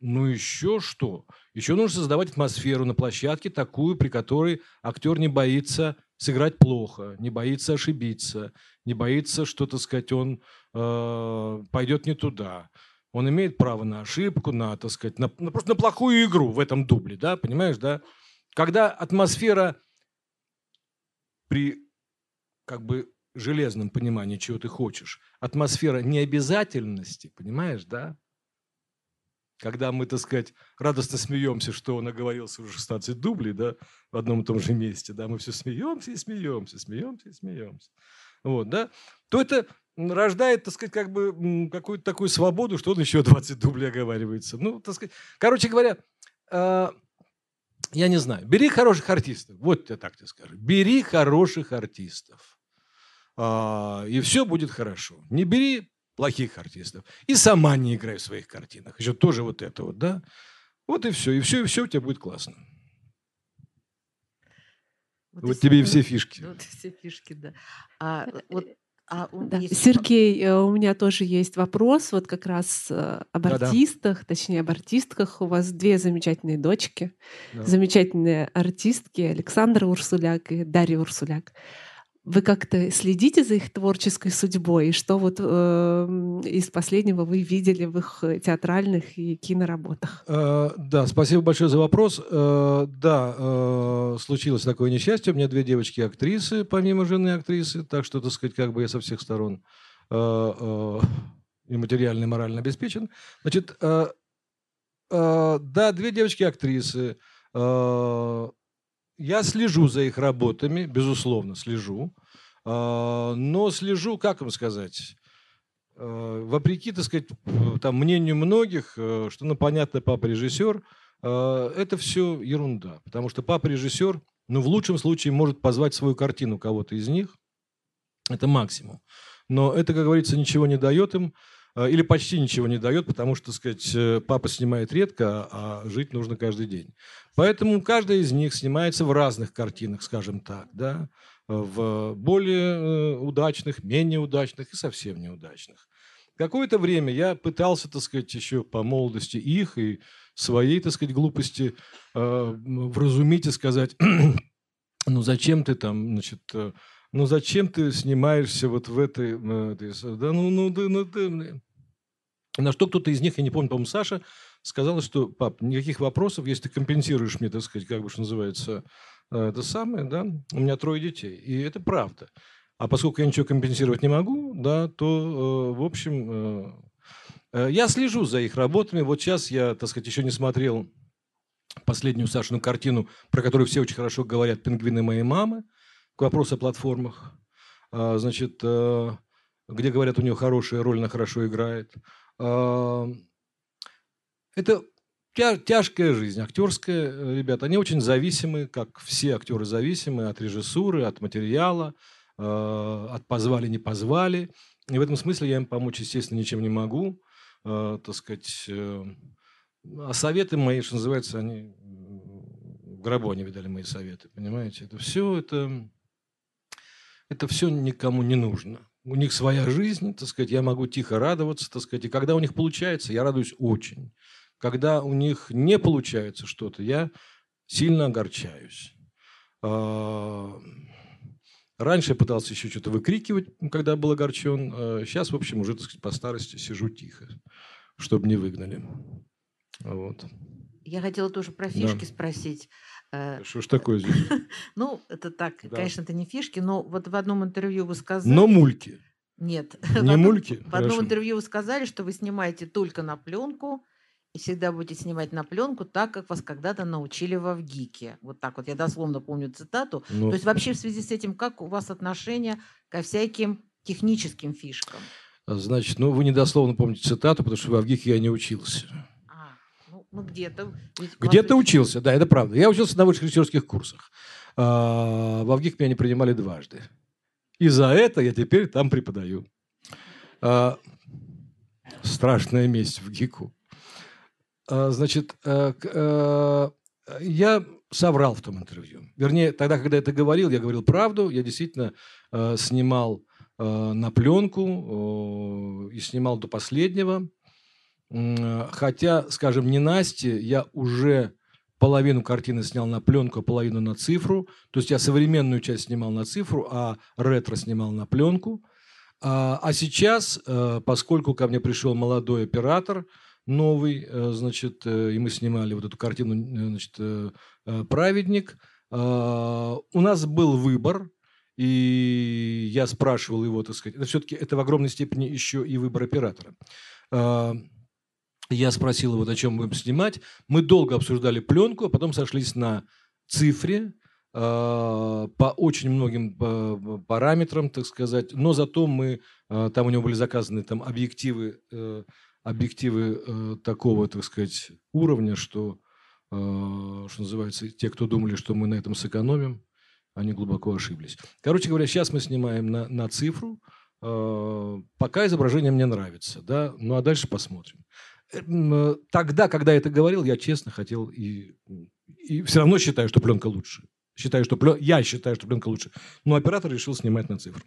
ну еще что? Еще нужно создавать атмосферу на площадке такую, при которой актер не боится сыграть плохо, не боится ошибиться, не боится, что, так сказать, он э, пойдет не туда. Он имеет право на ошибку, на, так сказать, на, на, просто на плохую игру в этом дубле, да, понимаешь, да? Когда атмосфера при как бы железном понимании, чего ты хочешь, атмосфера необязательности, понимаешь, да? Когда мы, так сказать, радостно смеемся, что он оговорился уже 16 дублей, да, в одном и том же месте, да, мы все смеемся и смеемся, смеемся и смеемся. Вот, да, то это рождает, так сказать, как бы какую-то такую свободу, что он еще 20 дублей оговаривается. Ну, так сказать, короче говоря, э, я не знаю, бери хороших артистов, вот я так тебе скажу, бери хороших артистов, э, и все будет хорошо. Не бери плохих артистов. И сама не играй в своих картинах. Еще тоже вот это вот, да? Вот и все. И все, и все у тебя будет классно. Вот, вот тебе и все фишки. Вот все фишки, да. А, вот а, да. Сергей, э, у меня тоже есть вопрос, вот как раз э, об да, артистах, да. точнее об артистках. У вас две замечательные дочки, да. замечательные артистки Александра Урсуляк и Дарья Урсуляк. Вы как-то следите за их творческой судьбой? И что вот э, из последнего вы видели в их театральных и киноработах? Э, да, спасибо большое за вопрос. Э, да, э, случилось такое несчастье. У меня две девочки-актрисы, помимо жены актрисы. Так что, так сказать, как бы я со всех сторон э, э, и материально, и морально обеспечен. Значит, э, э, да, две девочки-актрисы. Э, я слежу за их работами, безусловно, слежу. А, но слежу, как вам сказать, э, вопреки, так сказать, там, мнению многих, э, что, ну, понятно, папа режиссер, э, это все ерунда. Потому что папа режиссер, ну, в лучшем случае, может позвать свою картину кого-то из них. Это максимум. Но это, как говорится, ничего не дает им. А, или почти ничего не дает, потому что, так сказать, папа снимает редко, а жить нужно каждый день. Поэтому каждая из них снимается в разных картинах, скажем так, да, в более э, удачных, менее удачных и совсем неудачных. Какое-то время я пытался, так сказать, еще по молодости их и своей, так сказать, глупости э, вразумить и сказать, ну зачем ты там, значит, ну зачем ты снимаешься вот в этой, э, да ну, ну, да, ну, ты... На что кто-то из них, я не помню, по-моему, Саша, сказал, что, пап, никаких вопросов, если ты компенсируешь мне, так сказать, как бы, что называется, э, это самое, да, у меня трое детей, и это правда. А поскольку я ничего компенсировать не могу, да, то, э, в общем, я слежу за их работами. Вот сейчас я, так сказать, еще не смотрел последнюю Сашину картину, про которую все очень хорошо говорят «Пингвины моей мамы», к вопросу о платформах. А, значит, э, где говорят, у нее хорошая роль, она хорошо играет. А, это тяжкая жизнь, актерская, э, ребята. Они очень зависимы, как все актеры зависимы от режиссуры, от материала, э, от позвали, не позвали. И в этом смысле я им помочь, естественно, ничем не могу. Так сказать, а советы мои, что называется, они в гробу они видали мои советы, понимаете? Это все это это все никому не нужно. У них своя жизнь, так сказать, я могу тихо радоваться, так сказать, и когда у них получается, я радуюсь очень. Когда у них не получается что-то, я сильно огорчаюсь. А, раньше я пытался еще что-то выкрикивать, когда был огорчен. Сейчас, а в общем, уже так сказать, по старости сижу тихо, чтобы не выгнали. Вот. Я хотела тоже про фишки да. спросить. Э, что ж такое здесь? Ну, это так, да. конечно, это не фишки, но вот в одном интервью вы сказали... Но мульки. Нет. Не мульки? В одном интервью вы сказали, что вы снимаете только на пленку и всегда будете снимать на пленку так, как вас когда-то научили во ВГИКе. Вот так вот, я дословно помню цитату. Ну, То есть вообще в связи с этим, как у вас отношение ко всяким техническим фишкам? Значит, ну вы не дословно помните цитату, потому что в ВГИКе я не учился. Ну, где-то. Где-то учился, да, это правда. Я учился на высших режиссерских курсах. А, в Авгик меня не принимали дважды. И за это я теперь там преподаю. А, страшная месть в ГИКу. А, значит, я соврал в том интервью. Вернее, тогда, когда я это говорил, я говорил правду. Я действительно снимал на пленку и снимал до последнего. Хотя, скажем, не Насте, я уже половину картины снял на пленку, а половину на цифру. То есть я современную часть снимал на цифру, а ретро снимал на пленку. А, а сейчас, э, поскольку ко мне пришел молодой оператор, новый, э, значит, э, и мы снимали вот эту картину, значит, «Праведник», у нас был выбор, и я спрашивал его, так сказать, это все-таки это в огромной степени еще и выбор оператора. Я спросил его, о чем будем снимать. Мы долго обсуждали пленку, а потом сошлись на цифре, э, по очень многим э, параметрам, так сказать. Но зато мы, э, там у него были заказаны там, объективы, объективы такого, так сказать, уровня, что, что называется, те, кто думали, что мы на этом сэкономим, они глубоко ошиблись. Короче говоря, сейчас мы снимаем на, на цифру. Пока изображение мне нравится, да, ну а дальше посмотрим. Э, тогда, когда я это говорил, я честно хотел и, и все равно считаю, что пленка лучше. Считаю, что плен... Я считаю, что пленка лучше. Но оператор решил снимать на цифру.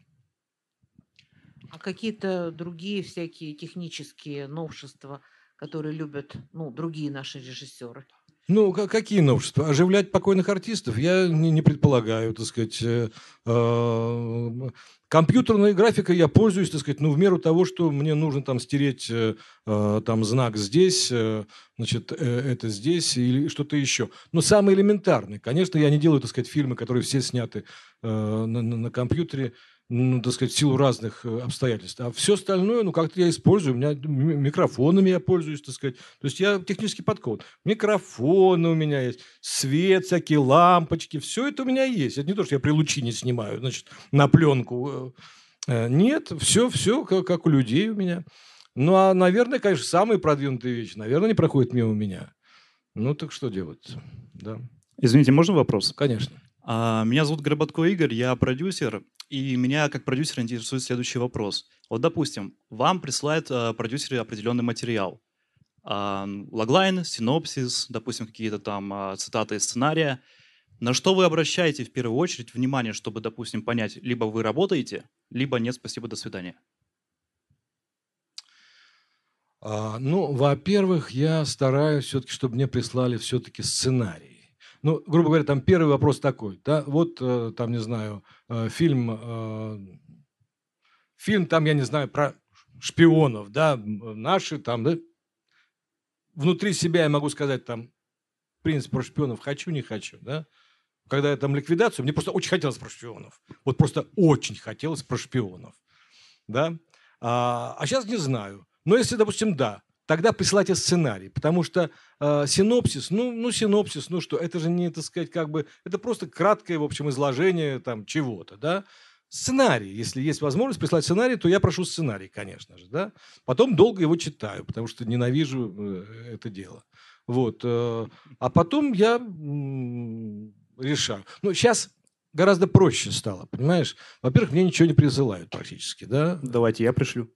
А какие-то другие всякие технические новшества, которые любят ну, другие наши режиссеры? Ну, какие новшества? Оживлять покойных артистов я не, не предполагаю, так сказать. Э, э, компьютерной графикой я пользуюсь, так сказать, ну, в меру того, что мне нужно там стереть э, э там знак здесь, э, значит, э, это здесь или что-то еще. Но самый элементарный. Конечно, я не делаю, так сказать, фильмы, которые все сняты э, на, на, на компьютере ну, так сказать, в силу разных э, обстоятельств. А все остальное, ну, как-то я использую. У меня микрофонами я пользуюсь, так сказать. То есть я технически подкован. Микрофоны у меня есть, свет всякие, лампочки. Все это у меня есть. Это не то, что я при лучине снимаю, значит, на пленку. Э, нет, все, все как, как у людей у меня. Ну, а, наверное, конечно, самые продвинутые вещи, наверное, не проходят мимо меня. Ну, так что делать? Да. Извините, можно вопрос? Конечно. А, меня зовут Горбатко Игорь, я продюсер, и меня как продюсера интересует следующий вопрос. Вот, допустим, вам присылают а, продюсеры определенный материал. А, логлайн, синопсис, допустим, какие-то там а, цитаты из сценария. На что вы обращаете в первую очередь внимание, чтобы, допустим, понять, либо вы работаете, либо нет, спасибо, до свидания? Ну, во-первых, я стараюсь все-таки, чтобы мне прислали все-таки сценарий. Ну, грубо говоря, там первый вопрос такой, да, вот э, там, не знаю, э, фильм, э, фильм там, я не знаю, про шпионов, да, наши там, да, внутри себя я могу сказать там, в принципе, про шпионов хочу, не хочу, да, когда я там ликвидацию, мне просто очень хотелось про шпионов, вот просто очень хотелось про шпионов, да, а, а сейчас не знаю, но если, допустим, да, тогда присылайте сценарий, потому что э, синопсис, ну, ну, синопсис, ну что, это же не, так сказать, как бы, это просто краткое, в общем, изложение там чего-то, да. Сценарий, если есть возможность прислать сценарий, то я прошу сценарий, конечно же, да. Потом долго его читаю, потому что ненавижу э, это дело. Вот. Э, а потом я решаю. Ну, сейчас гораздо проще стало, понимаешь? Во-первых, мне ничего не присылают практически, да. Давайте я пришлю.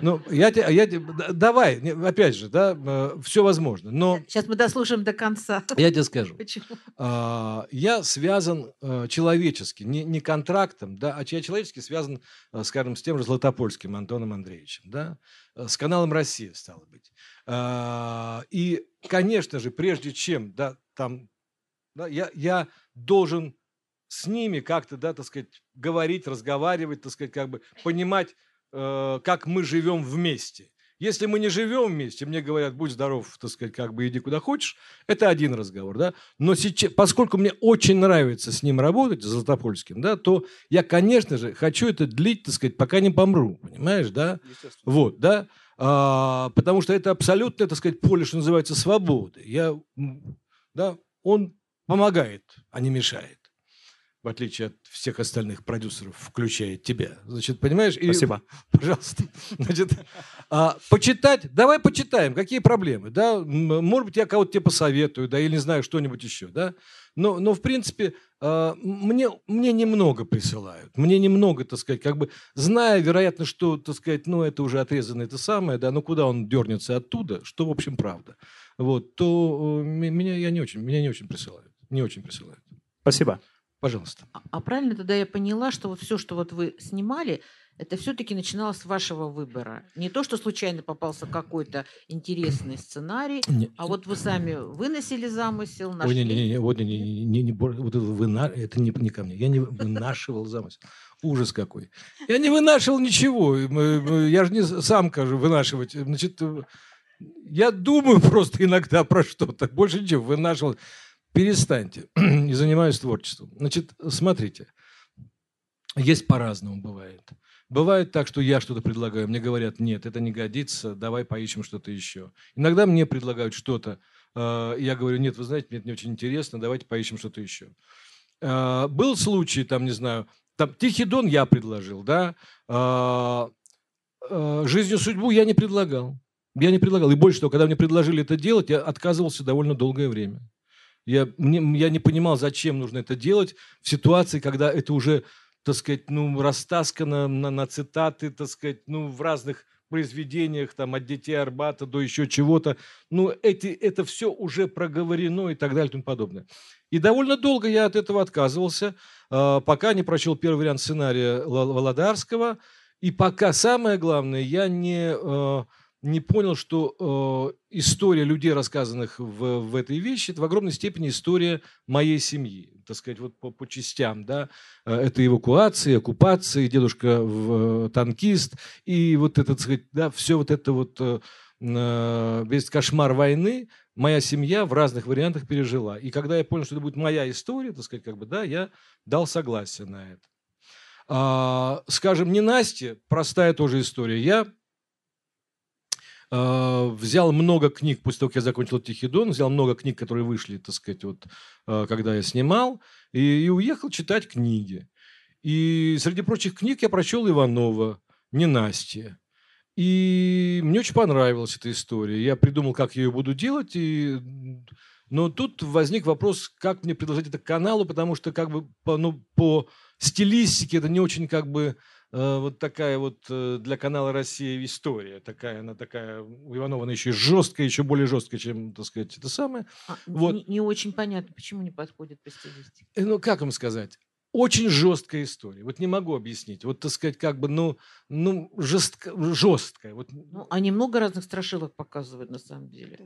Ну, я, я, давай, опять же, да, э, все возможно, но... Сейчас мы дослушаем до конца. Я тебе скажу. Почему? А, я связан э, человечески, не, не контрактом, да, а я человечески связан, э, скажем, с тем же Златопольским Антоном Андреевичем, да, с каналом «Россия», стало быть. А, и, конечно же, прежде чем, да, там, да, я, я должен с ними как-то, да, так сказать, говорить, разговаривать, так сказать, как бы понимать, Э, как мы живем вместе. Если мы не живем вместе, мне говорят, будь здоров, так сказать, как бы иди куда хочешь, это один разговор, да. Но сейчас, поскольку мне очень нравится с ним работать, с Златопольским, да, то я, конечно же, хочу это длить, так сказать, пока не помру, понимаешь, да? Вот, да. А, потому что это абсолютно, так сказать, поле, что называется, свободы. Я, да, он помогает, а не мешает в отличие от всех остальных продюсеров, включая тебя. Значит, понимаешь? И, Спасибо. Пожалуйста. Значит, а, почитать, давай почитаем, какие проблемы, да? Может быть, я кого-то тебе посоветую, да, или не знаю, что-нибудь еще, да? Но, но в принципе, а, мне, мне немного присылают. Мне немного, так сказать, как бы, зная, вероятно, что, так сказать, ну, это уже отрезано это самое, да, ну, куда он дернется оттуда, что, в общем, правда. Вот, то э, меня, я не очень, меня не очень присылают. Не очень присылают. Спасибо. Пожалуйста. А, а правильно тогда я поняла, что вот все, что вот вы снимали, это все-таки начиналось с вашего выбора. Не то, что случайно попался какой-то интересный сценарий, не. а вот вы сами выносили замысел, нашли. Ой, не, не, не, вот, не, не, не, не, вот это, вына... это не, не ко мне. Я не вынашивал замысел. Ужас какой. Я не вынашивал ничего. Я же не сам, кажу, вынашивать. Значит, я думаю просто иногда про что-то. Больше ничего. Вынашивал перестаньте, не занимаюсь творчеством. Значит, смотрите, есть по-разному бывает. Бывает так, что я что-то предлагаю, мне говорят, нет, это не годится, давай поищем что-то еще. Иногда мне предлагают что-то, э, я говорю, нет, вы знаете, мне это не очень интересно, давайте поищем что-то еще. Э, был случай, там, не знаю, там, Тихий Дон я предложил, да, э, Жизнью судьбу я не предлагал. Я не предлагал. И больше того, когда мне предложили это делать, я отказывался довольно долгое время. Я, мне, я не понимал, зачем нужно это делать в ситуации, когда это уже, так сказать, ну, растаскано на, на цитаты, так сказать, ну, в разных произведениях, там, от детей Арбата до еще чего-то. Ну, эти, это все уже проговорено и так далее и тому подобное. И довольно долго я от этого отказывался, а, пока не прочел первый вариант сценария Володарского, и пока, самое главное, я не а, не понял, что э, история людей, рассказанных в, в этой вещи, это в огромной степени история моей семьи, так сказать, вот по, по частям, да, э, это эвакуация, оккупация, дедушка в, э, танкист, и вот это, так сказать, да, все вот это вот, э, э, весь кошмар войны, моя семья в разных вариантах пережила. И когда я понял, что это будет моя история, так сказать, как бы, да, я дал согласие на это. А, скажем, не Насте, простая тоже история. Я взял много книг, после того, как я закончил «Тихий Дон», взял много книг, которые вышли, так сказать, вот, а, когда я снимал, и, и уехал читать книги. И среди прочих книг я прочел Иванова, «Ненастье». И мне очень понравилась эта история. Я придумал, как я ее буду делать, и... но тут возник вопрос, как мне предложить это каналу, потому что как бы по, ну, по стилистике это не очень как бы э, вот такая вот э, для канала Россия история. Такая, она такая, у Иванова она еще жесткая, еще более жесткая, чем, так сказать, это самое. А, Вот. не, не очень понятно, почему не подходит по стилистике. Э, Ну, как вам сказать? Очень жесткая история. Вот не могу объяснить. Вот, так сказать, как бы, ну, ну жестко, жесткая. Вот, Ну, они много разных страшилок показывают на самом деле.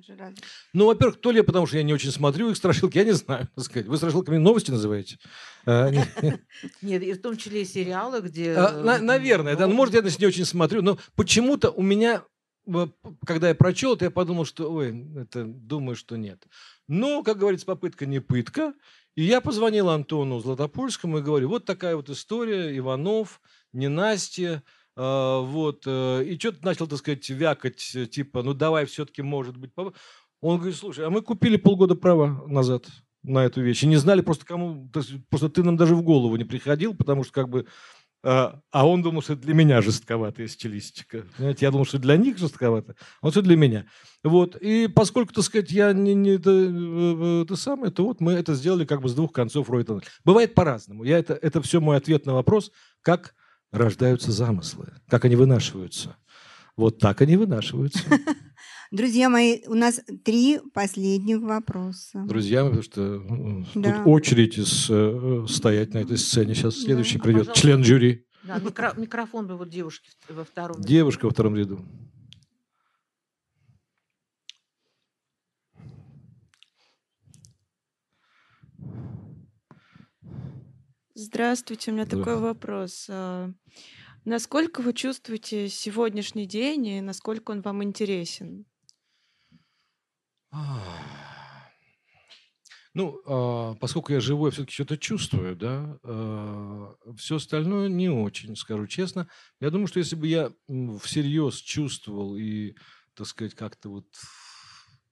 Ну, во-первых, то ли потому что я не очень смотрю их страшилки, я не знаю, так сказать. Вы страшилками новости называете? А, не- Нет, и в том числе и сериалы, где... А, э, Наверное, да. Ну, ну, может, я не очень смотрю, но почему-то у меня, э, когда я прочел это, я подумал, что, ой, это, думаю, что нет. Но, как говорится, попытка не пытка. И я позвонил Антону Златопольскому и говорю, вот такая вот история, Иванов, ненастье, а, вот, э, и что-то начал, так сказать, вякать, э, типа, ну, давай все-таки, может быть, поп-». Он говорит, слушай, а мы купили полгода права назад на эту вещь. И не знали просто кому, просто ты нам даже в голову не приходил, потому что как бы а а он думал, что для меня жестковатая стилистика. Понимаете, я думал, что для них жестковато, а вот это для меня. Вот. И поскольку, так сказать, я не, не это, э, это самое, то вот мы это сделали как бы с двух концов Ройта. Бывает по-разному. Я это, это все мой ответ на вопрос, как рождаются замыслы, как они вынашиваются. Вот так они вынашиваются. Друзья мои, у нас три последних вопроса. Друзья, потому что Да. тут очередь из, э, стоять на этой сцене. Сейчас следующий А, придет пожалуйста. член жюри. Да, микро- микрофон бы вот девушке во втором. ряду. Девушка во втором ряду. Здравствуйте, у меня такой вопрос. А, Насколько вы чувствуете сегодняшний день и насколько он вам интересен? Ну, а, поскольку я живой, все-таки что-то чувствую, да, все остальное не очень, скажу честно. Я думаю, что если бы я всерьез чувствовал и, так сказать, как-то вот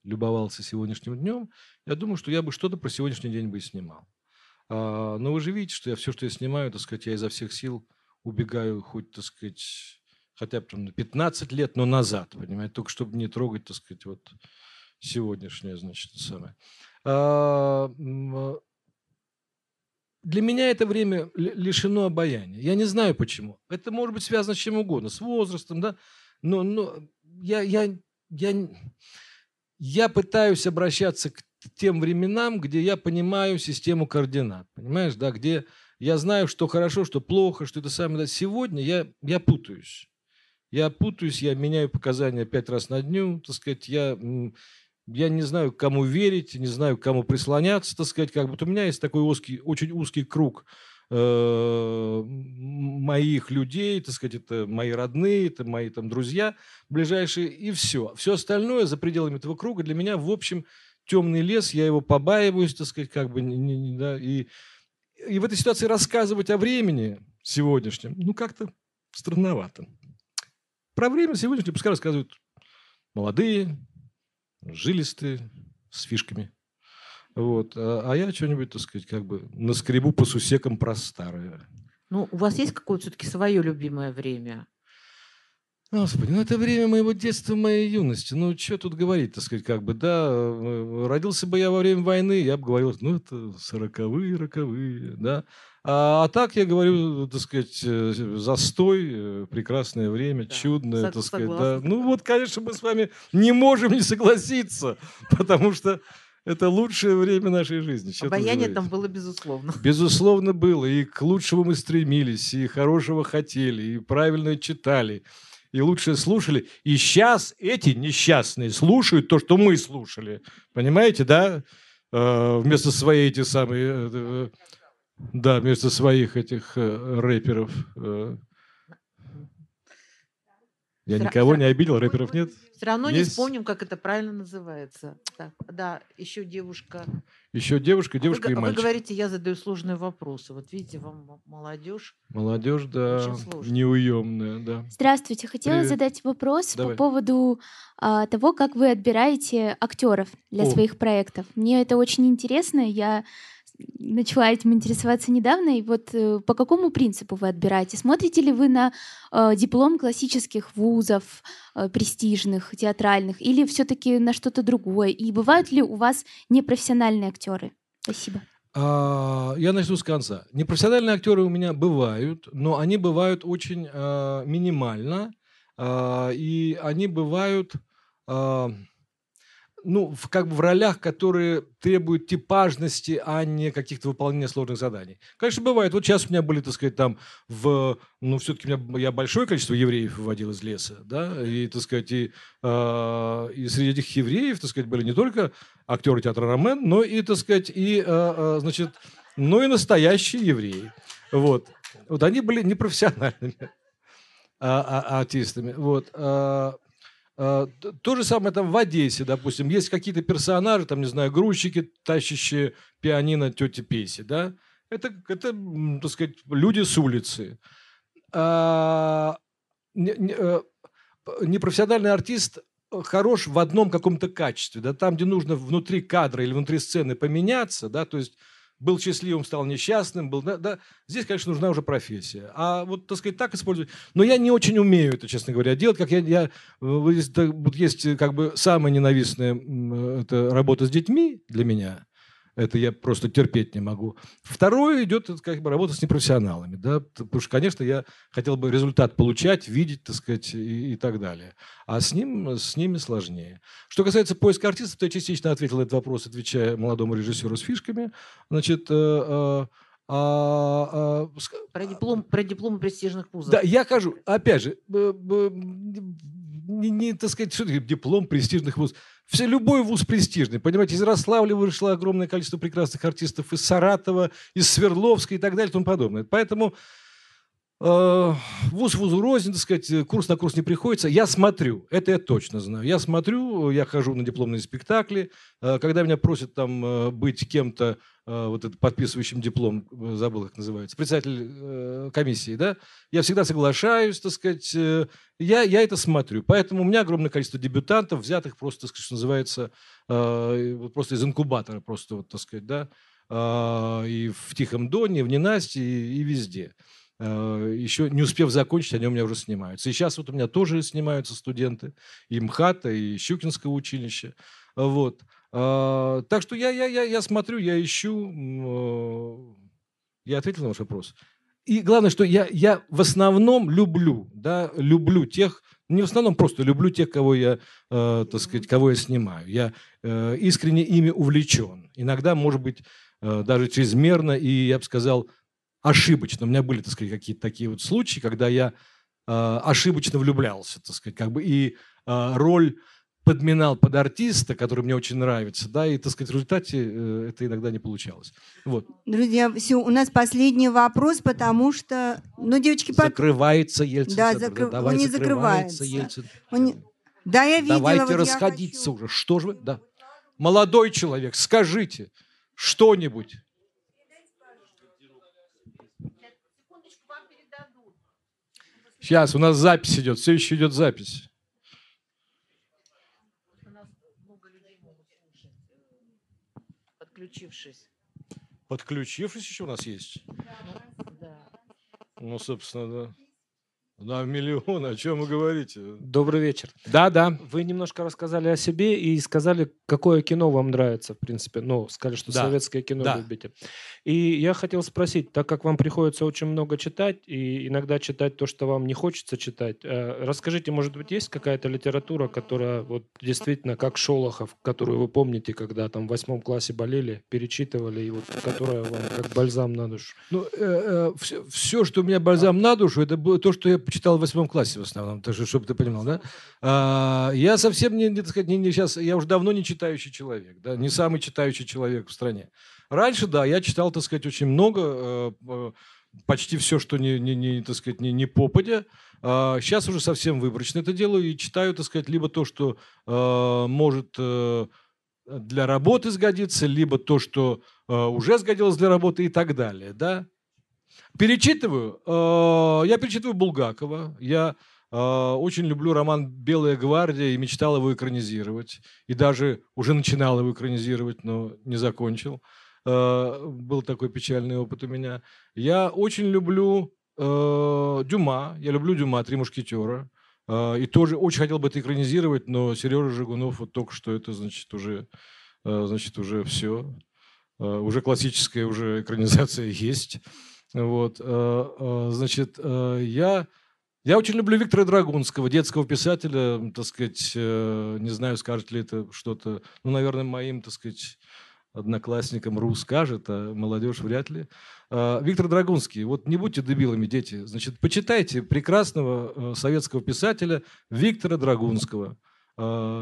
любовался сегодняшним днем, я думаю, что я бы что-то про сегодняшний день бы и снимал. А, Но вы же видите, что я все, что я снимаю, так сказать, я изо всех сил убегаю хоть, так сказать, хотя бы там на 15 лет, но назад, понимаете, только чтобы не трогать, так сказать, вот сегодняшнее, значит, самое. А, Для меня это время ли- лишено обаяния. Я не знаю почему. Это может быть связано с чем угодно, с возрастом, да. Но, но я, я, я, я пытаюсь обращаться к тем временам, где я понимаю систему координат, понимаешь, да, где я знаю, что хорошо, что плохо, что это самое. Сегодня я, я путаюсь. Я путаюсь, я меняю показания пять раз на дню, так сказать, я, я не знаю, кому верить, не знаю, кому прислоняться, так сказать, как бы. Вот у меня есть такой узкий, очень узкий круг э, моих людей, так сказать, это мои родные, это мои там друзья ближайшие, и все. Все остальное за пределами этого круга для меня, в общем, темный лес, я его побаиваюсь, так сказать, как бы, не- не- да, и, и в этой ситуации рассказывать о времени сегодняшнем, ну, как-то странновато. Про время сегодняшнее пускай рассказывают молодые, жилистые, с фишками. Вот. А, а я что-нибудь, так сказать, как бы наскребу по сусекам про старое. Ну, у вас есть какое-то все-таки свое любимое время? Господи, ну это время моего детства, моей юности. Ну, что тут говорить, так сказать, как бы, да, э, родился бы я во время войны, я бы говорил, ну, это сороковые, роковые, да. А, а так я говорю, так сказать, э, застой, э, прекрасное время, Да, чудное, сог- так сказать, да. Ну, вот, конечно, мы с вами не можем не согласиться, потому что это лучшее время нашей жизни. Тут Обаяние там было безусловно. Безусловно, было. И к лучшему мы стремились, и хорошего хотели, и правильно читали, и лучше слушали. И сейчас эти несчастные слушают то, что мы слушали. Понимаете, да? Э, Вместо своей эти самые... э, э, Да, вместо своих этих э, рэперов. э. Я ра- никого не обидел, рэперов нет. Все равно не Есть. вспомним, как это правильно называется. Так, да, еще девушка. Еще девушка, А вы девушка г- и вы, мальчик. говорите, я задаю сложные вопросы. Вот видите, вам молодежь. Молодежь, да, неуемная, да. Здравствуйте. Хотела Привет. задать вопрос Давай. по поводу а, того, как вы отбираете актеров для О. своих проектов. Мне это очень интересно. Я начала этим интересоваться недавно, и вот э, по какому принципу вы отбираете? Смотрите ли вы на э, диплом классических вузов, э, престижных, театральных, или все-таки на что-то другое? И бывают ли у вас непрофессиональные актеры? Спасибо. А, я начну с конца. Непрофессиональные актеры у меня бывают, но они бывают очень а, минимально, а, и они бывают а, ну, в, как бы в ролях, которые требуют типажности, а не каких-то выполнения сложных заданий. Конечно, бывает. Вот сейчас у меня были, так сказать, там в... Ну, все-таки меня, я большое количество евреев выводил из леса, да, и, так сказать, и, э, и среди этих евреев, так сказать, были не только актеры театра Ромен, но и, так сказать, и, э, значит, но и настоящие евреи. Вот. Вот они были непрофессиональными а, а, артистами. Вот. А, то же самое там в Одессе, допустим, есть какие-то персонажи, там, не знаю, грузчики, тащащие пианино тети Песи, да? Это, это, так сказать, люди с улицы. А, не, не, э, непрофессиональный артист хорош в одном каком-то качестве, да, там, где нужно внутри кадра или внутри сцены поменяться, да, то есть был счастливым, стал несчастным, был, да, да, здесь, конечно, нужна уже профессия. А вот, так сказать, так использовать. Но я не очень умею это, честно говоря, делать, как я, я вот есть как бы самая ненавистная это работа с детьми для меня. Это я просто терпеть не могу. Второе идет как бы работа с непрофессионалами, да, потому что, конечно, я хотел бы результат получать, видеть, так сказать, и, и так далее. А с ним, с ними сложнее. Что касается поиска артистов, то я частично ответил на этот вопрос, отвечая молодому режиссеру с фишками. Значит, э, э, а, а, про диплом, про дипломы престижных вузов. Да, я хожу. Опять же, не, не так сказать, что диплом престижных вузов. Все, любой вуз престижный. Понимаете, из Ярославля вышло огромное количество прекрасных артистов, из Саратова, из Свердловска и так далее и тому подобное. Поэтому вуз вузу рознь, так сказать, курс на курс не приходится. Я смотрю, это я точно знаю. Я смотрю, я хожу на дипломные спектакли. Э, когда меня просят там э, быть кем-то, э, вот этот подписывающим диплом, э, забыл, как называется, председатель э, комиссии, да, я всегда соглашаюсь, так сказать, э, я, я это смотрю. Поэтому у меня огромное количество дебютантов, взятых просто, так сказать, что называется, э, просто из инкубатора, просто, вот, так сказать, да, э, и в Тихом Доне, в Ненасти, и, и везде. Э, еще не успев закончить, они у меня уже снимаются. И сейчас вот у меня тоже снимаются студенты и МХАТа, и Щукинского училища. Вот. Э, так что я, я, я, я смотрю, я ищу. Э, я ответил на ваш вопрос и главное, что я, я в основном люблю, да, люблю тех, не в основном просто люблю тех, кого я, э, так сказать, кого я снимаю. Я э, искренне ими увлечен. Иногда, может быть, э, даже чрезмерно, и я бы сказал, ошибочно. У меня были, так сказать, какие-то такие вот случаи, когда я э, ошибочно влюблялся, так сказать, как бы, и э, роль подминал под артиста, который мне очень нравится, да, и, так сказать, в результате э, это иногда не получалось. Вот. Друзья, все, у нас последний вопрос, потому что, ну, девочки... Закрывается Ельцин. Да, закры... Давай, он не закрывается. Ельцин. Он не... Да, я видела. Давайте вот расходиться хочу... уже. Что же вы? Да. Молодой человек, скажите что-нибудь. Сейчас, у нас запись идет, все еще идет запись. подключившись. Подключившись еще у нас есть? Да. Ну, собственно, да. На миллион, о чем вы говорите? Добрый вечер. Да, да. Вы немножко рассказали о себе и сказали, какое кино вам нравится, в принципе. Ну, сказали, что да. советское кино да. любите. И я хотел спросить, так как вам приходится очень много читать, и иногда читать то, что вам не хочется читать, э, расскажите, может быть, есть какая-то литература, которая вот действительно, как Шолохов, которую вы помните, когда там в восьмом классе болели, перечитывали, и вот которая вам как бальзам на душу? Ну, э, э, все, все, что у меня бальзам на душу, это было то, что я почитал в восьмом классе в основном, так что, чтобы ты понимал, да? А, я совсем не, не, так сказать, не, не сейчас, я уже давно не читающий человек, да, не самый читающий человек в стране. Раньше, да, я читал, так сказать, очень много, э, э, почти все, что не, не, не так сказать, не, не попадя. А, сейчас уже совсем выборочно это делаю и читаю, так сказать, либо то, что э, может для работы сгодиться, либо то, что уже сгодилось для работы и так далее, да. Перечитываю. Э, я перечитываю Булгакова. Я э, очень люблю роман «Белая гвардия» и мечтал его экранизировать. И даже уже начинал его экранизировать, но не закончил. Э, был такой печальный опыт у меня. Я очень люблю Дюма. Я люблю Дюма, «Три мушкетера». И тоже очень хотел бы это экранизировать, но Сережа Жигунов вот только что это, значит, уже, значит, уже все. Уже классическая уже экранизация есть. Вот, э, э, значит, э, я я очень люблю Виктора Драгунского, детского писателя, так сказать, не знаю, скажет ли это что-то, ну, наверное, моим, так сказать, одноклассникам РУ скажет, а молодежь вряд ли. Виктор Драгунский, вот не будьте дебилами, дети, значит, почитайте прекрасного советского писателя Виктора Драгунского,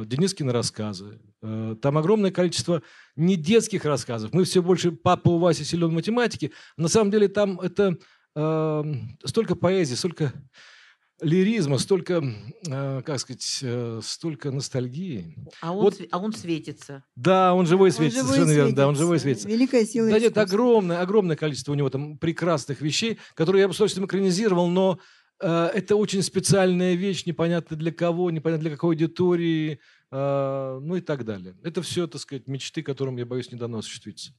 Денискины рассказы. Э, там огромное количество не детских рассказов. Мы все больше «Папа у Васи силен в математике». На самом деле там это столько поэзии, столько лиризма, столько, э, как сказать, э, столько ностальгии. А он, вот, а он светится. Да, он живой светится, он живой совершенно светится. верно. Да, он живой светится. Великая сила Да нет, огромное, огромное количество у него там прекрасных вещей, которые я бы с удовольствием экранизировал, но э, это очень специальная вещь, непонятно для кого, непонятно для какой аудитории, э, ну и так далее. Это все, так сказать, мечты, которым, я боюсь, не дано осуществиться.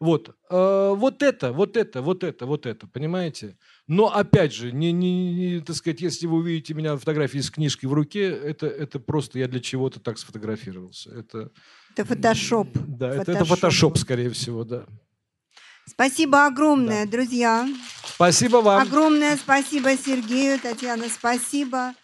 Вот, э, вот это, вот это, вот это, вот это, понимаете? Но опять же, не, не, не, так сказать, если вы увидите меня на фотографии с книжкой в руке, это, это просто я для чего-то так сфотографировался. Это, это фотошоп. Да, фотошоп. Это, это фотошоп, скорее всего, да. Спасибо огромное, да. друзья. Спасибо вам. Огромное спасибо Сергею, Татьяна, спасибо.